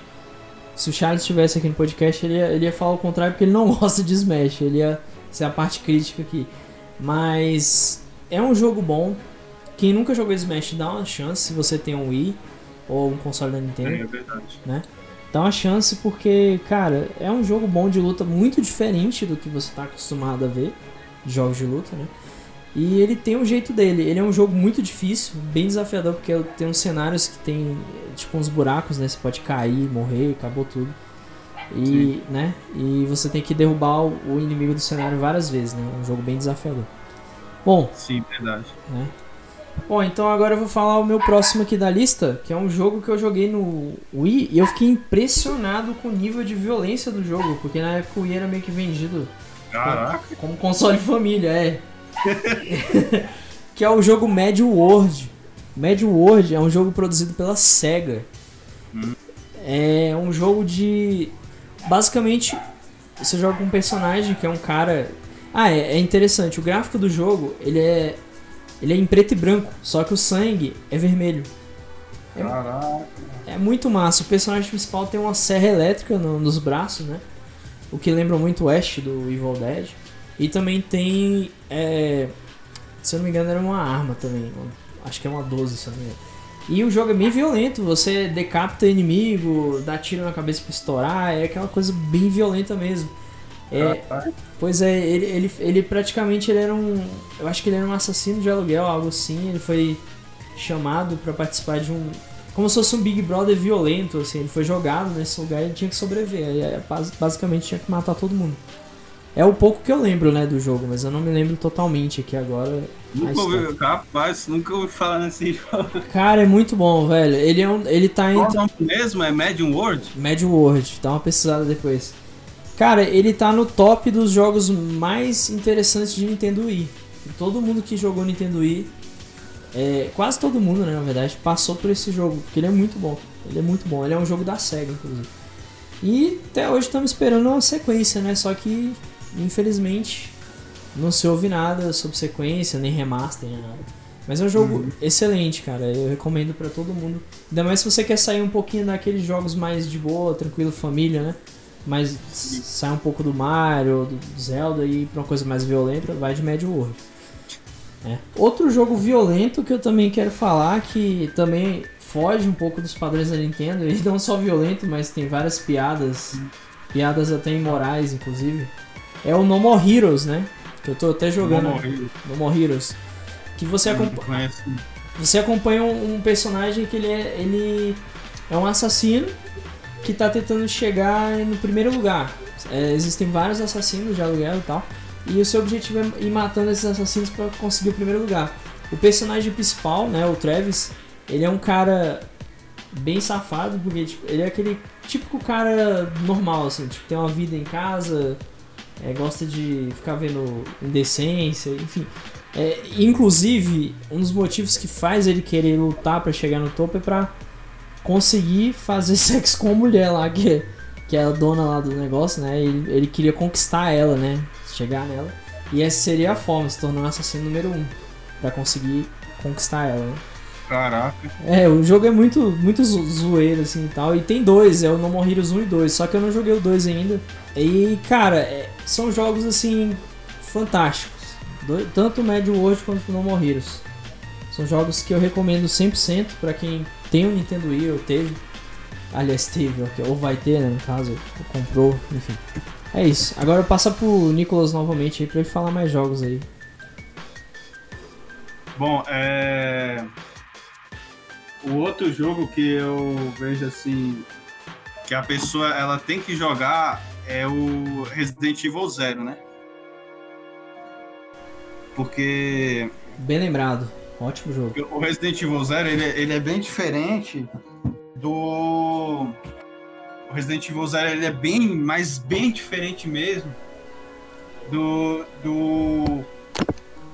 A: se o Charles estivesse aqui no podcast, ele ia, ele ia falar o contrário porque ele não [laughs] gosta de Smash. Ele ia ser a parte crítica aqui. Mas é um jogo bom. Quem nunca jogou Smash, dá uma chance se você tem um Wii ou um console da Nintendo.
C: É, é verdade.
A: Dá uma chance porque, cara, é um jogo bom de luta muito diferente do que você tá acostumado a ver de jogos de luta, né? E ele tem o jeito dele. Ele é um jogo muito difícil, bem desafiador, porque tem uns cenários que tem tipo uns buracos, né? Você pode cair, morrer, acabou tudo. E, né? E você tem que derrubar o, o inimigo do cenário várias vezes, né? É um jogo bem desafiador. Bom.
C: Sim, verdade.
A: Né? Bom, então agora eu vou falar o meu próximo aqui da lista, que é um jogo que eu joguei no Wii e eu fiquei impressionado com o nível de violência do jogo, porque na época o Wii era meio que vendido
C: Caraca.
A: como console família, é. [laughs] que é o jogo Mad World. Mad World é um jogo produzido pela SEGA.
C: Hum.
A: É um jogo de. Basicamente, você joga com um personagem que é um cara. Ah, é, é interessante. O gráfico do jogo ele é ele é em preto e branco, só que o sangue é vermelho.
C: É, Caraca.
A: É muito massa. O personagem principal tem uma serra elétrica no, nos braços, né? O que lembra muito o Ash do Evil Dead. E também tem. É, se eu não me engano, era uma arma também. Acho que é uma 12, se eu não me engano. E o jogo é bem violento, você decapita inimigo, dá tiro na cabeça pra estourar, é aquela coisa bem violenta mesmo. É, pois é, ele, ele, ele praticamente ele era um. Eu acho que ele era um assassino de aluguel, algo assim. Ele foi chamado para participar de um. Como se fosse um Big Brother violento, assim. Ele foi jogado nesse lugar e ele tinha que sobreviver. Aí, basicamente tinha que matar todo mundo. É o pouco que eu lembro, né, do jogo, mas eu não me lembro totalmente aqui agora.
C: Nunca ouvi, rapaz, nunca ouvi falar nesse [laughs] jogo.
A: Cara, é muito bom, velho. Ele, é um, ele tá entre.
C: Qual mesmo? É Medium World?
A: Medium World, dá uma pesquisada depois. Cara, ele tá no top dos jogos mais interessantes de Nintendo Wii. Todo mundo que jogou Nintendo Wii, é, quase todo mundo, né, na verdade, passou por esse jogo, porque ele é muito bom. Ele é muito bom. Ele é um jogo da SEGA, inclusive. E até hoje estamos esperando uma sequência, né? Só que, infelizmente, não se ouve nada sobre sequência, nem remaster, nem nada. Mas é um jogo uhum. excelente, cara. Eu recomendo para todo mundo. Ainda mais se você quer sair um pouquinho daqueles jogos mais de boa, tranquilo, família, né? mas sai um pouco do Mario, do Zelda e pra uma coisa mais violenta, vai de Mad World. É. Outro jogo violento que eu também quero falar, que também foge um pouco dos padrões da Nintendo, [laughs] e não só violento, mas tem várias piadas, piadas até imorais, inclusive, é o No More Heroes, né? Que eu tô até jogando. No More Heroes. No More Heroes. Que você, acompanha, você acompanha um, um personagem que ele é, ele é um assassino que tá tentando chegar no primeiro lugar. É, existem vários assassinos de aluguel e tal. E o seu objetivo é ir matando esses assassinos para conseguir o primeiro lugar. O personagem principal, né, o Travis, ele é um cara bem safado, porque tipo, ele é aquele típico cara normal, assim, tipo, tem uma vida em casa, é, gosta de ficar vendo indecência, enfim. É, inclusive, um dos motivos que faz ele querer lutar para chegar no topo é pra conseguir fazer [laughs] sexo com a mulher lá, que, que é a dona lá do negócio, né? Ele, ele queria conquistar ela, né? Chegar nela. E essa seria a forma, se tornar assassino número um. Pra conseguir conquistar ela, né?
C: Caraca.
A: É, o jogo é muito, muito zoeiro, assim, e tal. E tem dois, é o No More Heroes 1 e 2. Só que eu não joguei o 2 ainda. E, cara, é, são jogos, assim, fantásticos. Do, tanto o Mad World quanto o No More Heroes. São jogos que eu recomendo 100% para quem tem um Nintendo Wii ou teve. Aliás, teve, ou vai ter, né, no caso, comprou, enfim. É isso. Agora passa pro Nicolas novamente aí pra ele falar mais jogos aí.
C: Bom, é. O outro jogo que eu vejo assim que a pessoa ela tem que jogar é o Resident Evil Zero, né? Porque
A: bem lembrado. Ótimo jogo.
C: O Resident Evil Zero ele, é, ele é bem diferente do. O Resident Evil Zero ele é bem, mas bem diferente mesmo do. do.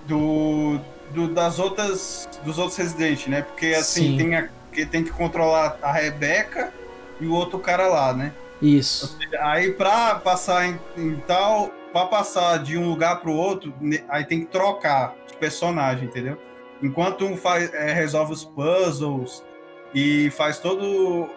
C: do, do das outras. dos outros Resident, né? Porque assim, Sim. tem, a, que tem que controlar a Rebeca e o outro cara lá, né?
A: Isso.
C: Aí pra passar em, em tal. Pra passar de um lugar pro outro, aí tem que trocar de personagem, entendeu? Enquanto um faz, é, resolve os puzzles e faz todo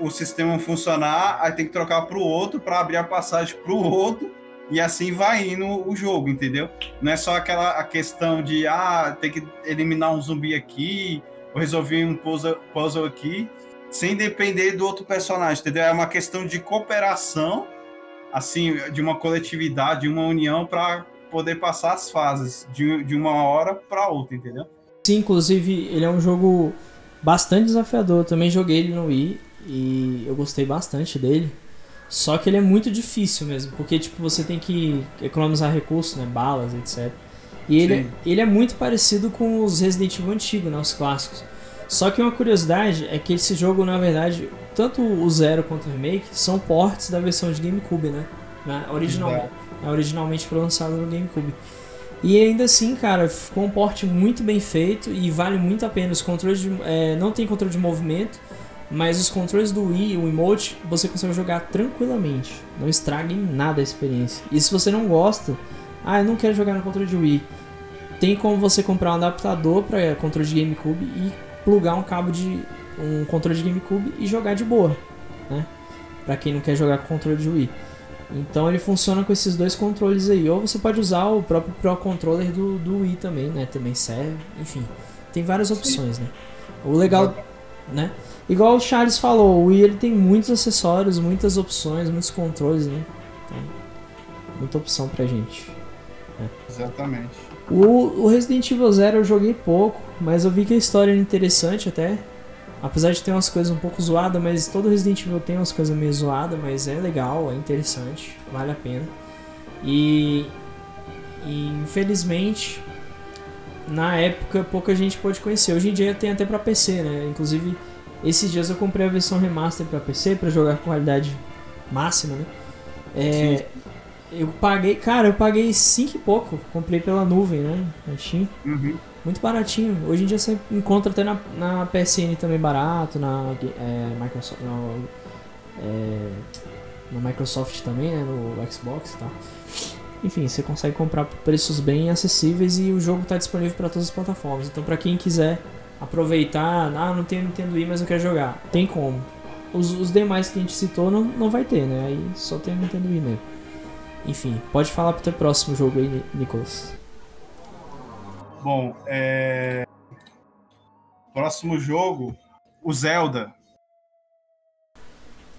C: o sistema funcionar, aí tem que trocar para o outro para abrir a passagem para o outro e assim vai indo o jogo, entendeu? Não é só aquela a questão de ah, tem que eliminar um zumbi aqui ou resolver um puzzle, puzzle aqui sem depender do outro personagem, entendeu? É uma questão de cooperação, assim, de uma coletividade, de uma união para poder passar as fases de, de uma hora para outra, entendeu?
A: Sim, inclusive ele é um jogo bastante desafiador. Eu também joguei ele no Wii e eu gostei bastante dele. Só que ele é muito difícil mesmo, porque tipo, você tem que economizar recursos, né, balas, etc. E ele, ele é muito parecido com os Resident Evil antigos, né, os clássicos. Só que uma curiosidade é que esse jogo, na verdade, tanto o Zero quanto o Remake são ports da versão de GameCube, né? Na, originalmente, é, originalmente foi lançado no GameCube. E ainda assim, cara, ficou um port muito bem feito e vale muito a pena. Os controles de, é, não tem controle de movimento, mas os controles do Wii, o emote, você consegue jogar tranquilamente. Não estraga em nada a experiência. E se você não gosta, ah, eu não quero jogar no controle de Wii, tem como você comprar um adaptador para controle de GameCube e plugar um cabo de um controle de GameCube e jogar de boa, né? Para quem não quer jogar com controle de Wii. Então ele funciona com esses dois controles aí. Ou você pode usar o próprio Pro Controller do, do Wii também, né? Também serve. Enfim, tem várias opções, né? O legal, né? Igual o Charles falou, o Wii ele tem muitos acessórios, muitas opções, muitos controles, né? Então, muita opção pra gente.
C: Né? Exatamente.
A: O, o Resident Evil Zero eu joguei pouco, mas eu vi que a história era interessante até. Apesar de ter umas coisas um pouco zoadas, mas todo Resident Evil tem umas coisas meio zoadas, mas é legal, é interessante, vale a pena. E, e infelizmente, na época pouca gente pôde conhecer. Hoje em dia tem até para PC, né? Inclusive, esses dias eu comprei a versão remaster para PC para jogar com qualidade máxima, né? É, eu paguei, cara, eu paguei 5 e pouco, comprei pela nuvem, né?
C: Uhum.
A: Muito baratinho. Hoje em dia você encontra até na, na PSN também barato, na é, Microsoft, no, é, no Microsoft também, né, no Xbox e tal. Enfim, você consegue comprar por preços bem acessíveis e o jogo está disponível para todas as plataformas. Então, para quem quiser aproveitar, ah, não tenho Nintendo Wii, mas eu quero jogar, tem como. Os, os demais que a gente citou não, não vai ter, né? Aí só tem o Nintendo Wii mesmo. Enfim, pode falar pro teu próximo jogo aí, Nicolas.
C: Bom, é... próximo jogo, o Zelda.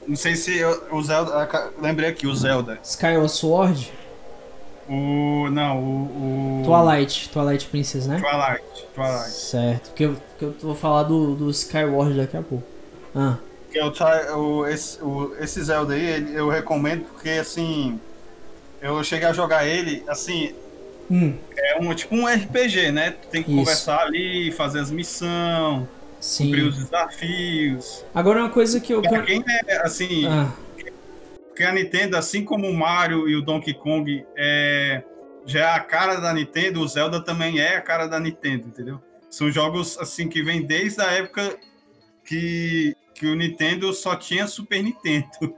C: Não sei se o Zelda. Lembrei aqui, o Zelda.
A: Skyward Sword?
C: O. Não, o.
A: o... Twilight, Twilight Princess, né?
C: Twilight, Twilight.
A: Certo, que eu, que eu vou falar do, do Skyward daqui a pouco. Ah.
C: Que eu, o, esse, o, esse Zelda aí, eu recomendo porque assim. Eu cheguei a jogar ele, assim,
A: Hum.
C: É um tipo um RPG, né? Tu tem que Isso. conversar ali, fazer as missões, cumprir os desafios.
A: Agora uma coisa que eu.
C: Pra quem é assim. Ah. Que a Nintendo, assim como o Mario e o Donkey Kong, é, já é a cara da Nintendo, o Zelda também é a cara da Nintendo, entendeu? São jogos assim que vêm desde a época que, que o Nintendo só tinha Super Nintendo. [laughs]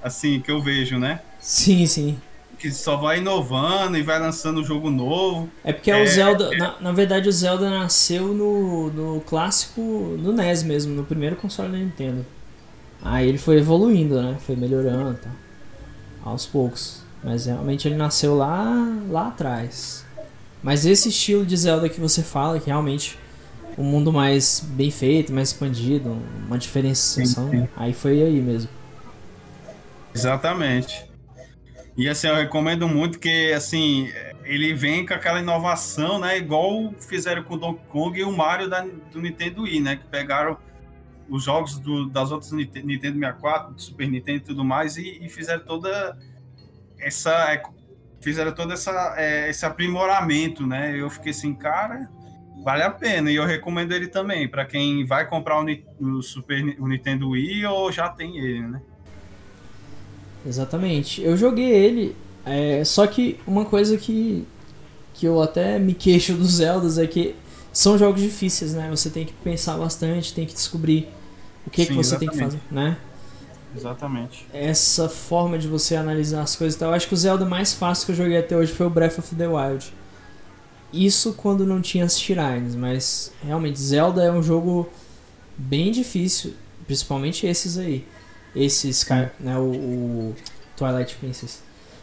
C: Assim, que eu vejo, né?
A: Sim, sim
C: que só vai inovando e vai lançando um jogo novo.
A: É porque é, o Zelda, é... Na, na, verdade o Zelda nasceu no, no clássico, no NES mesmo, no primeiro console da Nintendo. Aí ele foi evoluindo, né? Foi melhorando, tá? aos poucos. Mas realmente ele nasceu lá, lá atrás. Mas esse estilo de Zelda que você fala, que realmente um mundo mais bem feito, mais expandido, uma diferenciação, sim, sim. aí foi aí mesmo.
C: Exatamente. E assim, eu recomendo muito que assim, ele vem com aquela inovação, né? Igual fizeram com o Donkey Kong e o Mario da, do Nintendo Wii, né? Que pegaram os jogos do, das outras Nintendo 64, do Super Nintendo e tudo mais, e, e fizeram toda essa. É, fizeram todo essa, é, esse aprimoramento, né? Eu fiquei assim, cara, vale a pena. E eu recomendo ele também, para quem vai comprar o, o Super o Nintendo Wii ou já tem ele, né?
A: Exatamente. Eu joguei ele, é, só que uma coisa que, que eu até me queixo dos Zeldas é que são jogos difíceis, né? Você tem que pensar bastante, tem que descobrir que, Sim, que você exatamente. tem que fazer, né?
C: Exatamente.
A: Essa forma de você analisar as coisas. Então, eu acho que o Zelda mais fácil que eu joguei até hoje foi o Breath of the Wild. Isso quando não tinha as shrines, mas realmente Zelda é um jogo bem difícil, principalmente esses aí esse Sky, né, o, o, Twilight Princess.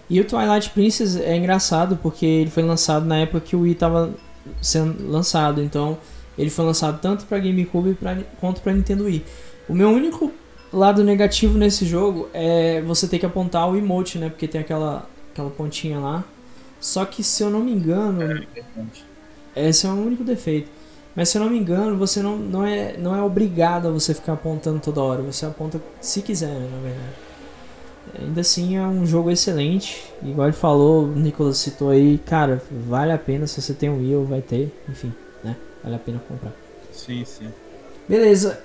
A: E o Twilight Princess é engraçado porque ele foi lançado na época que o Wii estava sendo lançado, então ele foi lançado tanto para GameCube pra, quanto para Nintendo Wii. O meu único lado negativo nesse jogo é você ter que apontar o emote, né, porque tem aquela aquela pontinha lá. Só que se eu não me engano, é, esse é o único defeito. Mas se eu não me engano, você não, não, é, não é obrigado a você ficar apontando toda hora. Você aponta se quiser, né, na verdade. ainda assim é um jogo excelente. Igual ele falou, o Nicolas citou aí, cara, vale a pena se você tem um Wii ou vai ter, enfim, né? Vale a pena comprar.
C: Sim, sim.
A: Beleza.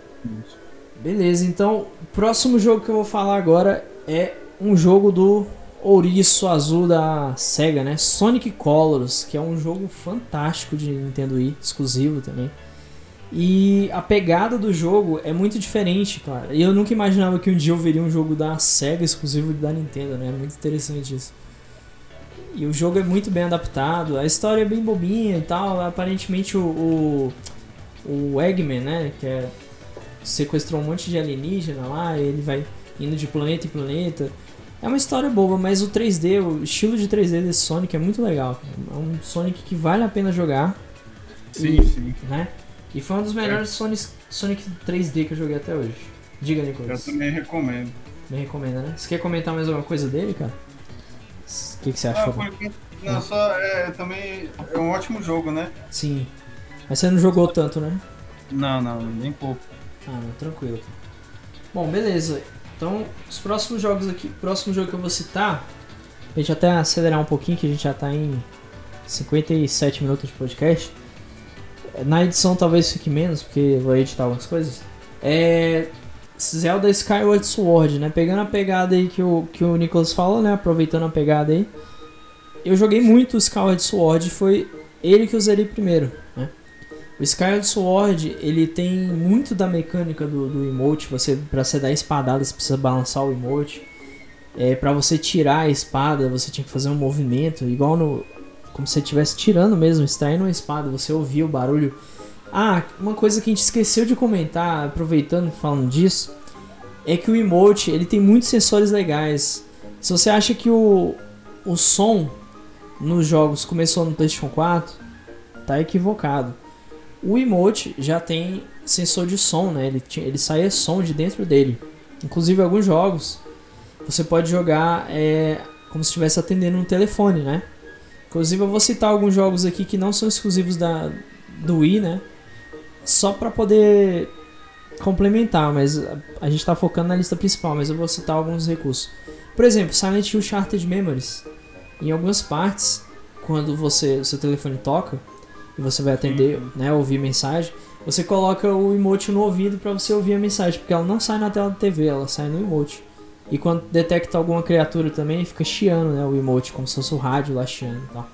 A: Beleza, então o próximo jogo que eu vou falar agora é um jogo do ouriço azul da SEGA, né? Sonic Colors, que é um jogo fantástico de Nintendo Wii, exclusivo também. E a pegada do jogo é muito diferente, cara. E eu nunca imaginava que um dia eu veria um jogo da SEGA exclusivo da Nintendo, né? É muito interessante isso. E o jogo é muito bem adaptado, a história é bem bobinha e tal. Aparentemente o, o, o Eggman, né? Que é, sequestrou um monte de alienígena lá, ele vai indo de planeta em planeta. É uma história boba, mas o 3D, o estilo de 3D desse Sonic é muito legal. É um Sonic que vale a pena jogar.
C: Sim,
A: e,
C: sim.
A: Né? E foi um dos melhores Sonic, Sonic 3D que eu joguei até hoje. Diga, Nicolas.
C: Eu também recomendo.
A: Me recomenda, né? Você quer comentar mais alguma coisa dele, cara? O que, que você
C: Ah,
A: achou?
C: por enquanto, não, só é, também é um ótimo jogo, né?
A: Sim. Mas você não jogou tanto, né?
C: Não, não, nem pouco.
A: Ah, não, tranquilo. Bom, beleza. Então, os próximos jogos aqui, o próximo jogo que eu vou citar, a gente até acelerar um pouquinho, que a gente já tá em 57 minutos de podcast. Na edição talvez fique menos, porque eu vou editar algumas coisas. É Zelda Skyward Sword, né? Pegando a pegada aí que o, que o Nicholas falou, né? Aproveitando a pegada aí. Eu joguei muito Skyward Sword, foi ele que eu zerei primeiro, né? O Skyward Sword, ele tem muito da mecânica do, do emote. Você, pra você dar espadada, você precisa balançar o emote. É, para você tirar a espada, você tinha que fazer um movimento, igual no. Como se você estivesse tirando mesmo, extraindo uma espada, você ouvia o barulho. Ah, uma coisa que a gente esqueceu de comentar, aproveitando falando disso, é que o emote ele tem muitos sensores legais. Se você acha que o, o som nos jogos começou no PlayStation 4, tá equivocado. O emote já tem sensor de som, né? Ele, ele saía som de dentro dele. Inclusive alguns jogos você pode jogar é, como se estivesse atendendo um telefone, né? Inclusive eu vou citar alguns jogos aqui que não são exclusivos da, do Wii, né? Só pra poder complementar, mas a, a gente tá focando na lista principal, mas eu vou citar alguns recursos. Por exemplo, Silent Hill Charted Memories. Em algumas partes, quando você seu telefone toca e você vai atender, né, ouvir mensagem, você coloca o emote no ouvido para você ouvir a mensagem, porque ela não sai na tela da TV, ela sai no emote. E quando detecta alguma criatura também, fica chiando, né, o emote, como se fosse o rádio lá chiando e tal.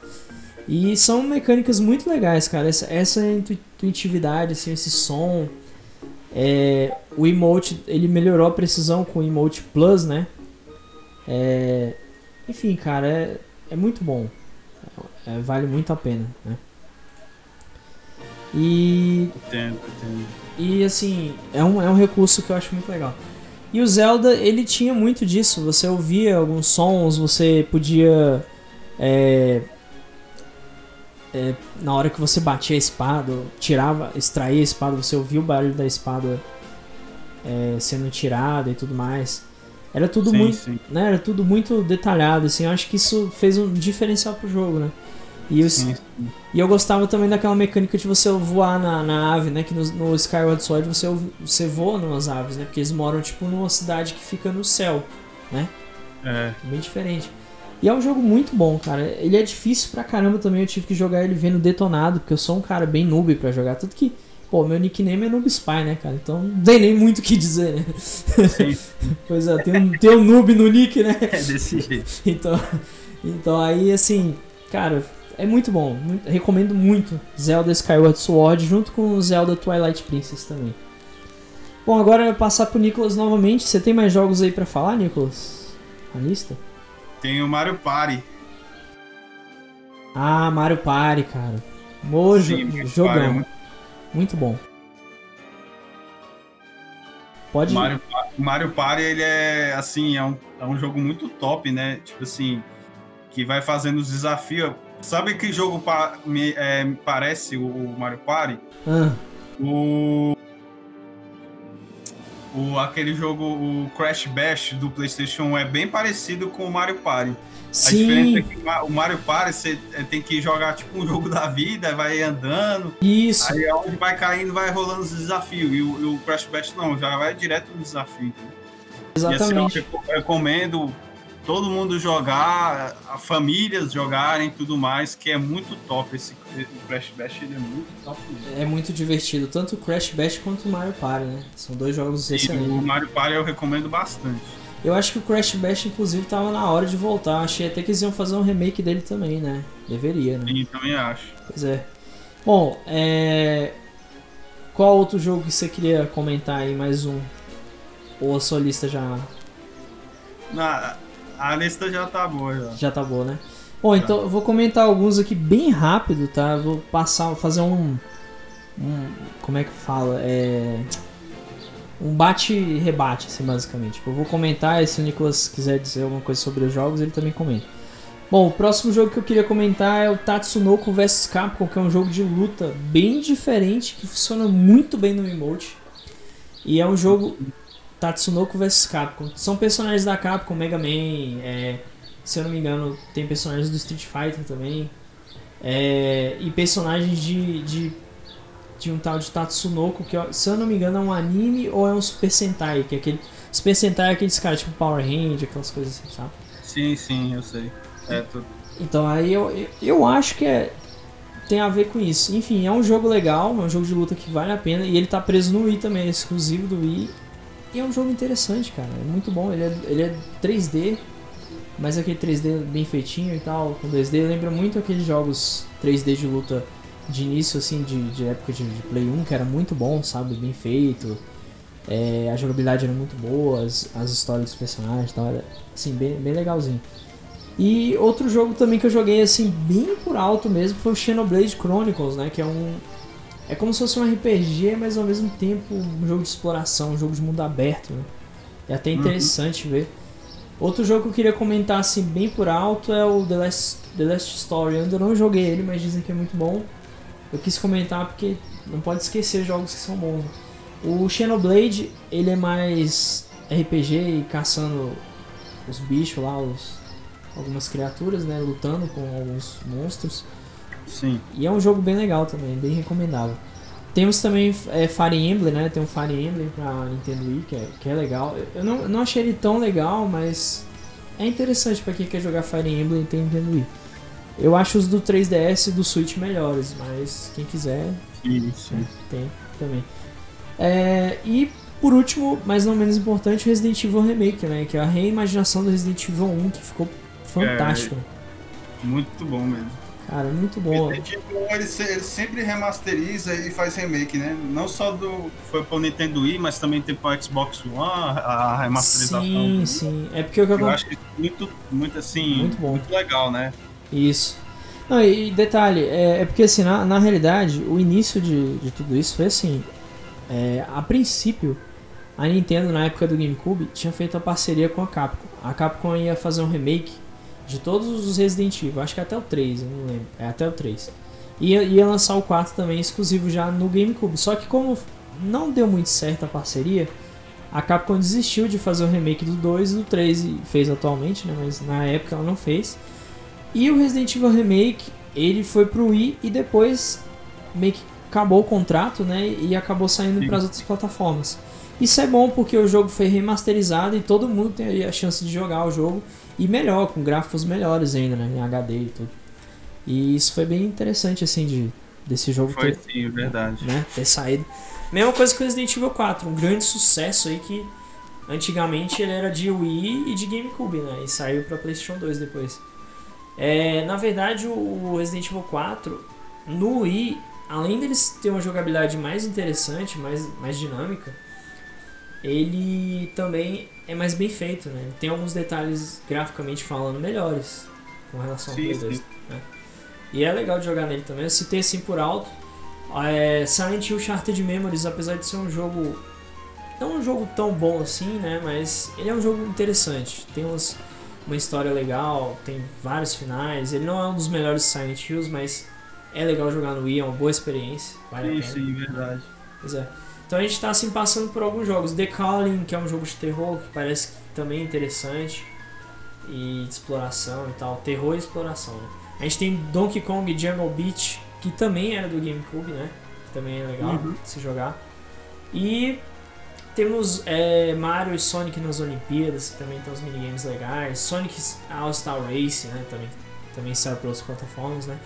A: E são mecânicas muito legais, cara. Essa, essa intu- intuitividade, assim, esse som. É, o emote, ele melhorou a precisão com o emote Plus, né? É, enfim, cara, é, é muito bom. É, vale muito a pena, né? E
C: Entendo, entendo.
A: e assim, é um, é um recurso que eu acho muito legal. E o Zelda, ele tinha muito disso. Você ouvia alguns sons, você podia. é, é, na hora que você batia a espada, tirava, extraía a espada, você ouvia o barulho da espada é, sendo tirada e tudo mais. Era tudo
C: Sim,
A: muito
C: sim.
A: né, era tudo muito detalhado, assim, eu acho que isso fez um diferencial pro jogo, né? E, os,
C: Sim,
A: e eu gostava também daquela mecânica de você voar na, na ave, né? Que no, no Skyward Sword você, você voa numas aves, né? Porque eles moram, tipo, numa cidade que fica no céu, né?
C: É,
A: Bem diferente. E é um jogo muito bom, cara. Ele é difícil pra caramba também, eu tive que jogar ele vendo detonado, porque eu sou um cara bem noob pra jogar. Tanto que, pô, meu nickname é Noob Spy, né, cara? Então não tem nem muito o que dizer, né?
C: sim. [laughs]
A: Pois é, tem um, tem um noob no nick, né?
C: É desse jeito. [laughs]
A: Então, então aí assim, cara, é muito bom. muito- recomendo muito Zelda Skyward Sword junto com Zelda Twilight Princess também. Bom, agora eu vou passar pro Nicolas novamente. Você tem mais jogos aí pra falar, Nicolas? A lista?
C: Tem o Mario Party.
A: Ah, Mario Party, cara. Mojo,
C: Sim, Mario
A: jogão.
C: É
A: muito...
C: muito-
A: bom. Pode
C: Mario, Mario Party, ele é, assim, é um, é um jogo muito top, né? Tipo assim, que vai fazendo os desafios. Sabe que jogo pa- me, é, me parece o, Mario Party?
A: Ah,
C: O, o aquele jogo, o Crash Bash do PlayStation 1 é bem parecido com o Mario Party. A diferença
A: sim,
C: é que o Ma- o Mario Party você é, tem que jogar tipo um jogo [laughs] da vida, vai andando,
A: isso.
C: aí é onde vai caindo, vai rolando os desafios. E o, e o Crash Bash não, já vai direto no desafio.
A: Exatamente.
C: E, assim, eu recomendo todo mundo jogar, famílias jogarem tudo mais, que é muito top. Esse Crash Bash ele é muito top. Mesmo.
A: É muito divertido, tanto o Crash Bash quanto o Mario Party, né? São dois jogos
C: E
A: excelentes.
C: o Mario Party eu recomendo bastante.
A: Eu acho que o Crash Bash, inclusive, tava na hora de voltar. Achei até que eles iam fazer um remake dele também, né? Deveria, né?
C: Sim, também acho.
A: Pois é. Bom, é. Qual outro jogo que você queria comentar aí? Mais um? Ou a sua lista já,
C: Na, a lista já tá boa já.
A: já tá boa, né? Bom, então eu vou comentar alguns aqui bem rápido, tá? Vou passar, fazer um. um como é que fala? É. Um bate-rebate, assim, basicamente. Tipo, eu vou comentar, e se o Nicolas quiser dizer alguma coisa sobre os jogos, ele também comenta. Bom, o próximo jogo que eu queria comentar é o Tatsunoko vs Capcom, que é um jogo de luta bem diferente, que funciona muito bem no emote. E é um jogo Tatsunoko vs Capcom. São personagens da Capcom, Mega Man, é, se eu não me engano, tem personagens do Street Fighter também. É, e personagens de, de, de um tal de Tatsunoko, que se eu não me engano é um anime ou é um Super Sentai, que é aquele. Super Sentai é aqueles caras tipo Power Ranger, aquelas coisas assim, sabe?
C: Sim, sim, eu sei. É, tu...
A: Então aí eu, eu- eu acho que é, tem a ver com isso. Enfim, é um jogo legal, é um jogo de luta que vale a pena. E ele tá preso no Wii também, é exclusivo do Wii. E é um jogo interessante, cara. É muito bom. Ele é, ele é 3D, mas aquele 3D bem feitinho e tal, com 2D. Lembra muito aqueles jogos 3D de luta de início, assim, de, de época de, de Play 1, que era muito bom, sabe? Bem feito. É, a jogabilidade era muito boa, as, as histórias dos personagens e tal, era assim, bem, bem legalzinho. E outro jogo também que eu joguei assim bem por alto mesmo foi o Xenoblade Chronicles, né, que é um é como se fosse um RPG, mas ao mesmo tempo um jogo de exploração, um jogo de mundo aberto, né? É até interessante ver. Outro jogo que eu queria comentar assim bem por alto é o The Last, The Last Story. Eu ainda não joguei ele, mas dizem que é muito bom. Eu quis comentar porque não pode esquecer jogos que são bons. O Xenoblade, ele é mais RPG e caçando os bichos lá, os, algumas criaturas, né? Lutando com alguns monstros.
C: Sim.
A: E é um jogo bem legal também, bem recomendável. Temos também é, Fire Emblem, né? Tem um Fire Emblem pra Nintendo Wii, que é, que é legal. Eu- não, não achei ele tão legal, mas é interessante pra quem quer jogar Fire Emblem e tem Nintendo Wii. Eu acho os do 3DS e do Switch melhores, mas quem quiser
C: Sim, sim.
A: tem também. É, e por último, mas não menos importante, o Resident Evil Remake, né? Que é a reimaginação do Resident Evil 1, que ficou fantástico. né?
C: Muito bom mesmo.
A: Cara, muito bom.
C: Resident Evil, ele, ele sempre remasteriza e faz remake, né? Não só do. Foi pro Nintendo Wii, mas também tem pro Xbox One, a remasterização.
A: Sim, sim. É porque
C: Eu
A: acontece.
C: acho que muito, muito assim.
A: Muito bom.
C: legal, né?
A: Isso. Não, e e detalhe, é, é porque assim, na, na realidade, o início de, de tudo isso foi assim. é, a princípio, a Nintendo, na época do GameCube, tinha feito a parceria com a Capcom. A Capcom ia fazer um remake de todos os Resident Evil, acho que até o 3, eu não lembro. É até o 3. Ia, ia lançar o 4 também exclusivo já no GameCube. Só que como não deu muito certo a parceria, a Capcom desistiu de fazer o remake do 2 e do 3 e fez atualmente, né? Mas na época ela não fez. E o Resident Evil Remake, ele foi pro Wii e depois meio que acabou o contrato, né? E acabou saindo para as outras plataformas. Isso é bom porque o jogo foi remasterizado e todo mundo tem a chance de jogar o jogo e melhor, com gráficos melhores ainda, né? Em HD e tudo. E isso foi bem interessante, assim, de, desse jogo
C: Foi
A: ter,
C: sim, verdade.
A: né, ter saído. Mesma coisa com Resident Evil 4, um grande sucesso aí que antigamente ele era de Wii e de GameCube, né? E saiu pra PlayStation 2 depois. É, na verdade, o Resident Evil 4 no Wii, além deles ter uma jogabilidade mais interessante, mais, mais dinâmica, ele também é mais bem feito, né? Tem alguns detalhes graficamente falando melhores com relação ao
C: Sim,
A: Play 2.
C: sim.
A: né? E é legal de jogar nele também. Eu citei assim por alto. É, Silent Hill Shattered Memories, apesar de ser um jogo. Não um jogo tão bom assim, né? Mas ele é um jogo interessante. Tem umas, uma história legal, tem vários finais. Ele não é um dos melhores Silent Hills, mas é legal jogar no Wii, é uma boa experiência. Vale a
C: Sim,
A: pena.
C: sim, verdade.
A: Pois é. Então a gente tá assim passando por alguns jogos. The Calling, que é um jogo de terror que parece que também é interessante. E de exploração e tal. Terror e exploração, né? A gente tem Donkey Kong Jungle Beach, que também era do GameCube, né? Que também é legal
C: Uhum.
A: se jogar. E temos é, Mario e Sonic nas Olimpíadas, que também tem uns minigames legais. Sonic All-Star Race, né? Também, também saiu para outras plataformas, né?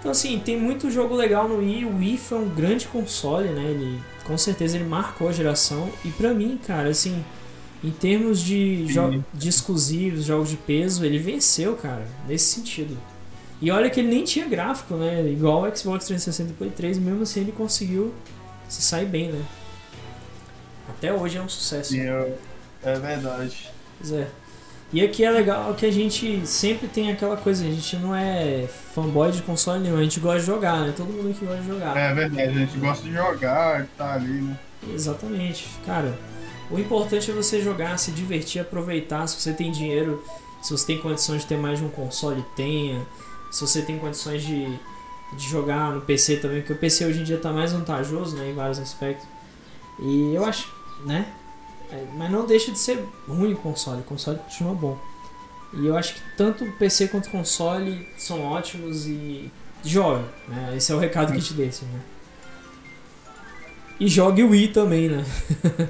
A: Então assim, tem muito jogo legal no Wii. O Wii foi um grande console, né? Ele, com certeza ele marcou a geração. E pra mim, cara, assim, em termos de, de exclusivos, jogos de peso, ele venceu, cara, nesse sentido. E olha que ele nem tinha gráfico, né? Igual o Xbox 360 e Play 3, mesmo assim ele conseguiu se sair bem, né? Até hoje é um sucesso.
C: Sim, é verdade.
A: Pois é. E aqui é legal que a gente sempre tem aquela coisa, a gente não é fanboy de console nenhum, a gente gosta de jogar, né? Todo mundo que gosta de jogar.
C: É verdade, a gente gosta de jogar, tá ali, né?
A: Exatamente. Cara, o importante é você jogar, se divertir, aproveitar. Se você tem dinheiro, se você tem condições de ter mais de um console, tenha. Se você tem condições de, de jogar no PC também, porque o PC hoje em dia está mais vantajoso né, em vários aspectos. E eu acho, né? É, mas não deixa de ser ruim o console, o console continua bom. E eu acho que tanto PC quanto console são ótimos e joga, né? Esse é o recado que te desse, né? E jogue o Wii também, né?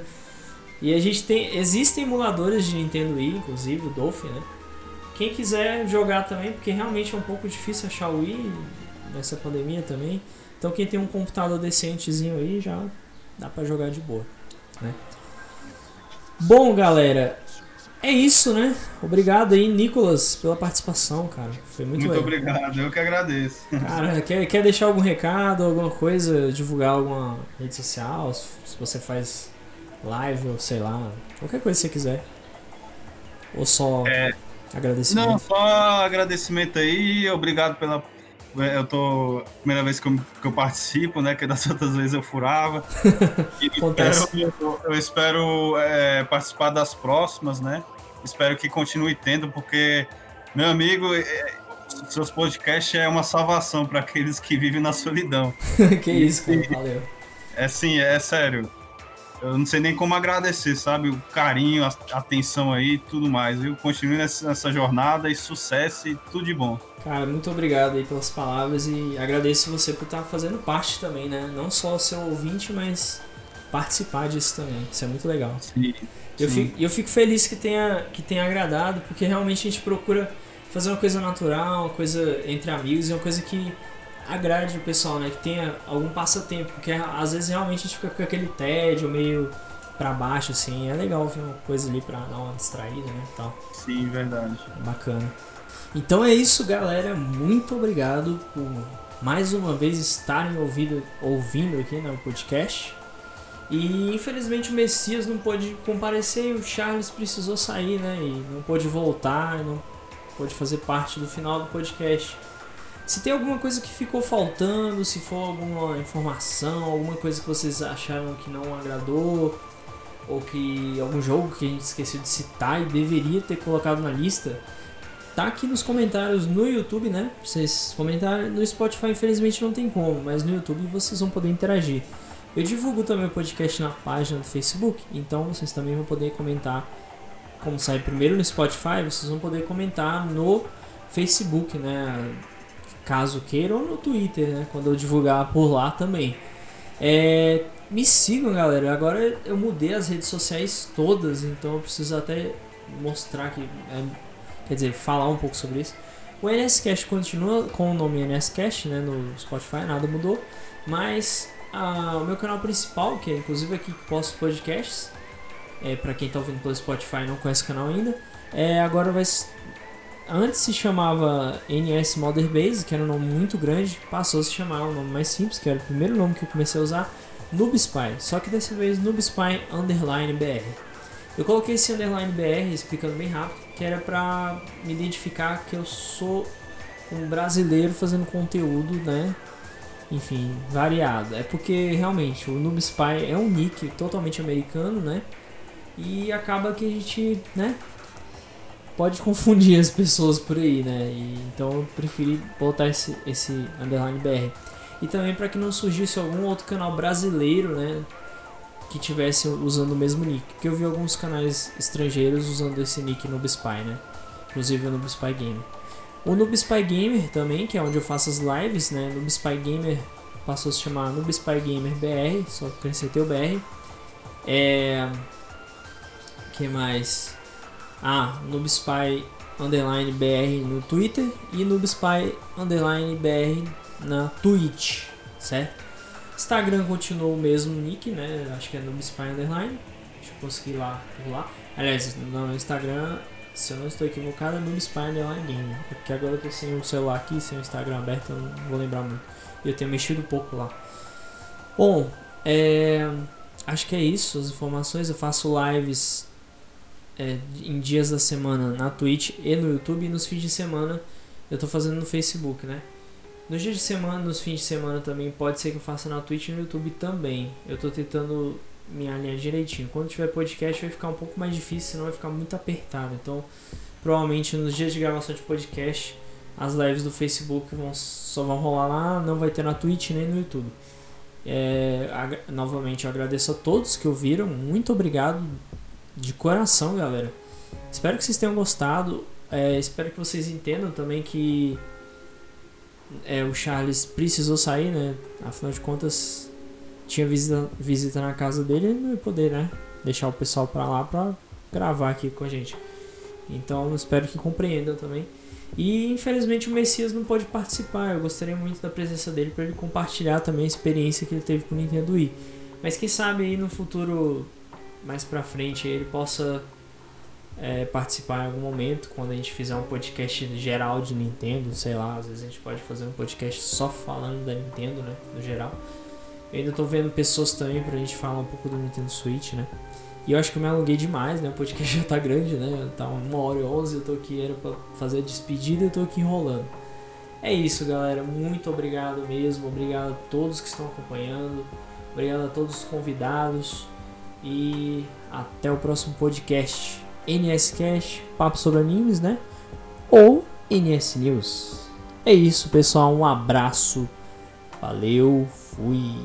A: [laughs] e a gente tem. Existem emuladores de Nintendo Wii, inclusive, o Dolphin, né? Quem quiser jogar também, porque realmente é um pouco difícil achar o Wii nessa pandemia também. Então quem tem um computador decentezinho aí já dá para jogar de boa, né? Bom, galera, é isso, né? Obrigado aí, Nicolas, pela participação, cara. Foi muito
C: Muito
A: legal.
C: obrigado, eu que agradeço.
A: Cara, quer, quer deixar algum recado, alguma coisa, divulgar alguma rede social, se você faz live ou sei lá, qualquer coisa que você quiser. Ou só
C: É.
A: agradecimento.
C: Não, só agradecimento aí, obrigado pela. Eu tô. Primeira vez que eu, que eu participo, né? Que das [laughs] outras vezes eu furava. [laughs]
A: Acontece.
C: espero- eu espero é, participar das próximas, né? Espero que continue tendo, porque, meu amigo, é, seus podcasts é uma salvação para aqueles que vivem na solidão. [laughs]
A: que isso, cara, valeu.
C: É sim, é sério. Eu não sei nem como agradecer, sabe? O carinho, a atenção aí e tudo mais. Viu? Continue nessa, nessa jornada e sucesso e tudo de bom.
A: Cara, muito obrigado aí pelas palavras e agradeço você por estar fazendo parte também, né? Não só ser ouvinte, mas participar disso também. Isso é muito legal.
C: Sim.
A: Eu
C: Sim.
A: fico, eu fico feliz que tenha, que tenha agradado, porque realmente a gente procura fazer uma coisa natural, uma coisa entre amigos e uma coisa que agrade o pessoal, né? Que tenha algum passatempo, porque às vezes realmente a gente fica com aquele tédio meio pra baixo, assim. É legal ver uma coisa ali pra dar uma distraída, né? Tal.
C: Sim, verdade.
A: Bacana. Então é isso, galera. Muito obrigado por mais uma vez estarem ouvindo, ouvindo aqui no podcast. E infelizmente o Messias não pôde comparecer e o Charles precisou sair, né? E não pôde voltar, não pôde fazer parte do final do podcast. Se tem alguma coisa que ficou faltando, se for alguma informação, alguma coisa que vocês acharam que não agradou, ou que algum jogo que a gente esqueceu de citar e deveria ter colocado na lista, tá aqui nos comentários no YouTube, né? Pra Vocês comentarem no Spotify, infelizmente não tem como, mas no YouTube vocês vão poder interagir. Eu divulgo também o podcast na página do Facebook, então vocês também vão poder comentar. Como sai primeiro no Spotify, vocês vão poder comentar no Facebook, né? Caso queiram, ou no Twitter, né? Quando eu divulgar por lá também. É, me sigam, galera. Agora eu mudei as redes sociais todas, então eu preciso até mostrar que. é, quer dizer, falar um pouco sobre isso. O NSCast continua com o nome NSCast, né? No Spotify, nada mudou. Mas ah, o meu canal principal, que é inclusive aqui que posto podcasts, é, para quem tá ouvindo pelo Spotify e não conhece o canal ainda, é, agora vai. Antes se chamava NS Mother Base, que era um nome muito grande, passou a se chamar um nome mais simples, que era o primeiro nome que eu comecei a usar, Noobspy. Só que dessa vez Noobspy Underline BR. Eu coloquei esse Underline BR, explicando bem rápido, que era pra me identificar que eu sou um brasileiro fazendo conteúdo, né? Enfim, variado. É porque realmente o Noobspy é um nick totalmente americano, né? E acaba que a gente, né? Pode confundir as pessoas por aí, né? E, então eu preferi botar esse, esse underline BR. E também para que não surgisse algum outro canal brasileiro, né? Que tivesse usando o mesmo nick. Porque eu vi alguns canais estrangeiros usando esse nick Noobspy, né? Inclusive o Noobspy Gamer. O Noobspy Gamer também, que é onde eu faço as lives, né? Noobspy Gamer passou a se chamar Noobspy Gamer BR, só acrescentei o BR. É. que mais? Ah, NoobSpy underline BR no Twitter e NoobSpy underline BR na Twitch, certo? Instagram continua o mesmo nick, né? Acho que é NoobSpy underline. Deixa eu conseguir lá por lá. Aliás, no Instagram, se eu não estou equivocado, é NoobSpy underline game. É porque agora eu tô sem o celular aqui, sem o Instagram aberto, eu não vou lembrar muito. E eu tenho mexido pouco lá. Bom, é, acho que é isso. As informações. Eu faço lives é, em dias da semana na Twitch e no YouTube. E nos fins de semana eu tô fazendo no Facebook, né? Nos dias de semana, nos fins de semana também, pode ser que eu faça na Twitch e no YouTube também. Eu tô tentando me alinhar direitinho. Quando tiver podcast vai ficar um pouco mais difícil, senão vai ficar muito apertado. Então, provavelmente nos dias de gravação de podcast, as lives do Facebook vão, só vão rolar lá, não vai ter na Twitch nem no YouTube. É, novamente eu agradeço a todos que ouviram, muito obrigado de coração, galera. Espero que vocês tenham gostado. É, espero que vocês entendam também que é, o Charles precisou sair, né? Afinal de contas, tinha visita, visita na casa dele e não ia poder, né? Deixar o pessoal pra lá pra gravar aqui com a gente. Então, espero que compreendam também. E infelizmente o Messias não pode participar. Eu gostaria muito da presença dele para ele compartilhar também a experiência que ele teve com o Nintendo Wii. Mas quem sabe aí no futuro mais pra frente ele possa é, participar em algum momento, quando a gente fizer um podcast geral de Nintendo, sei lá, às vezes a gente pode fazer um podcast só falando da Nintendo, né, no geral. Eu ainda tô vendo pessoas também pra gente falar um pouco do Nintendo Switch, né. E eu acho que eu me alonguei demais, né, o podcast [laughs] já tá grande, né, tá uma hora e onze, eu tô aqui, era pra fazer a despedida e eu tô aqui enrolando. É isso, galera, muito obrigado mesmo, obrigado a todos que estão acompanhando, obrigado a todos os convidados e até o próximo podcast. NS Cash, papo sobre animes, né? Ou NS News. É isso, pessoal. Um abraço. Valeu, fui.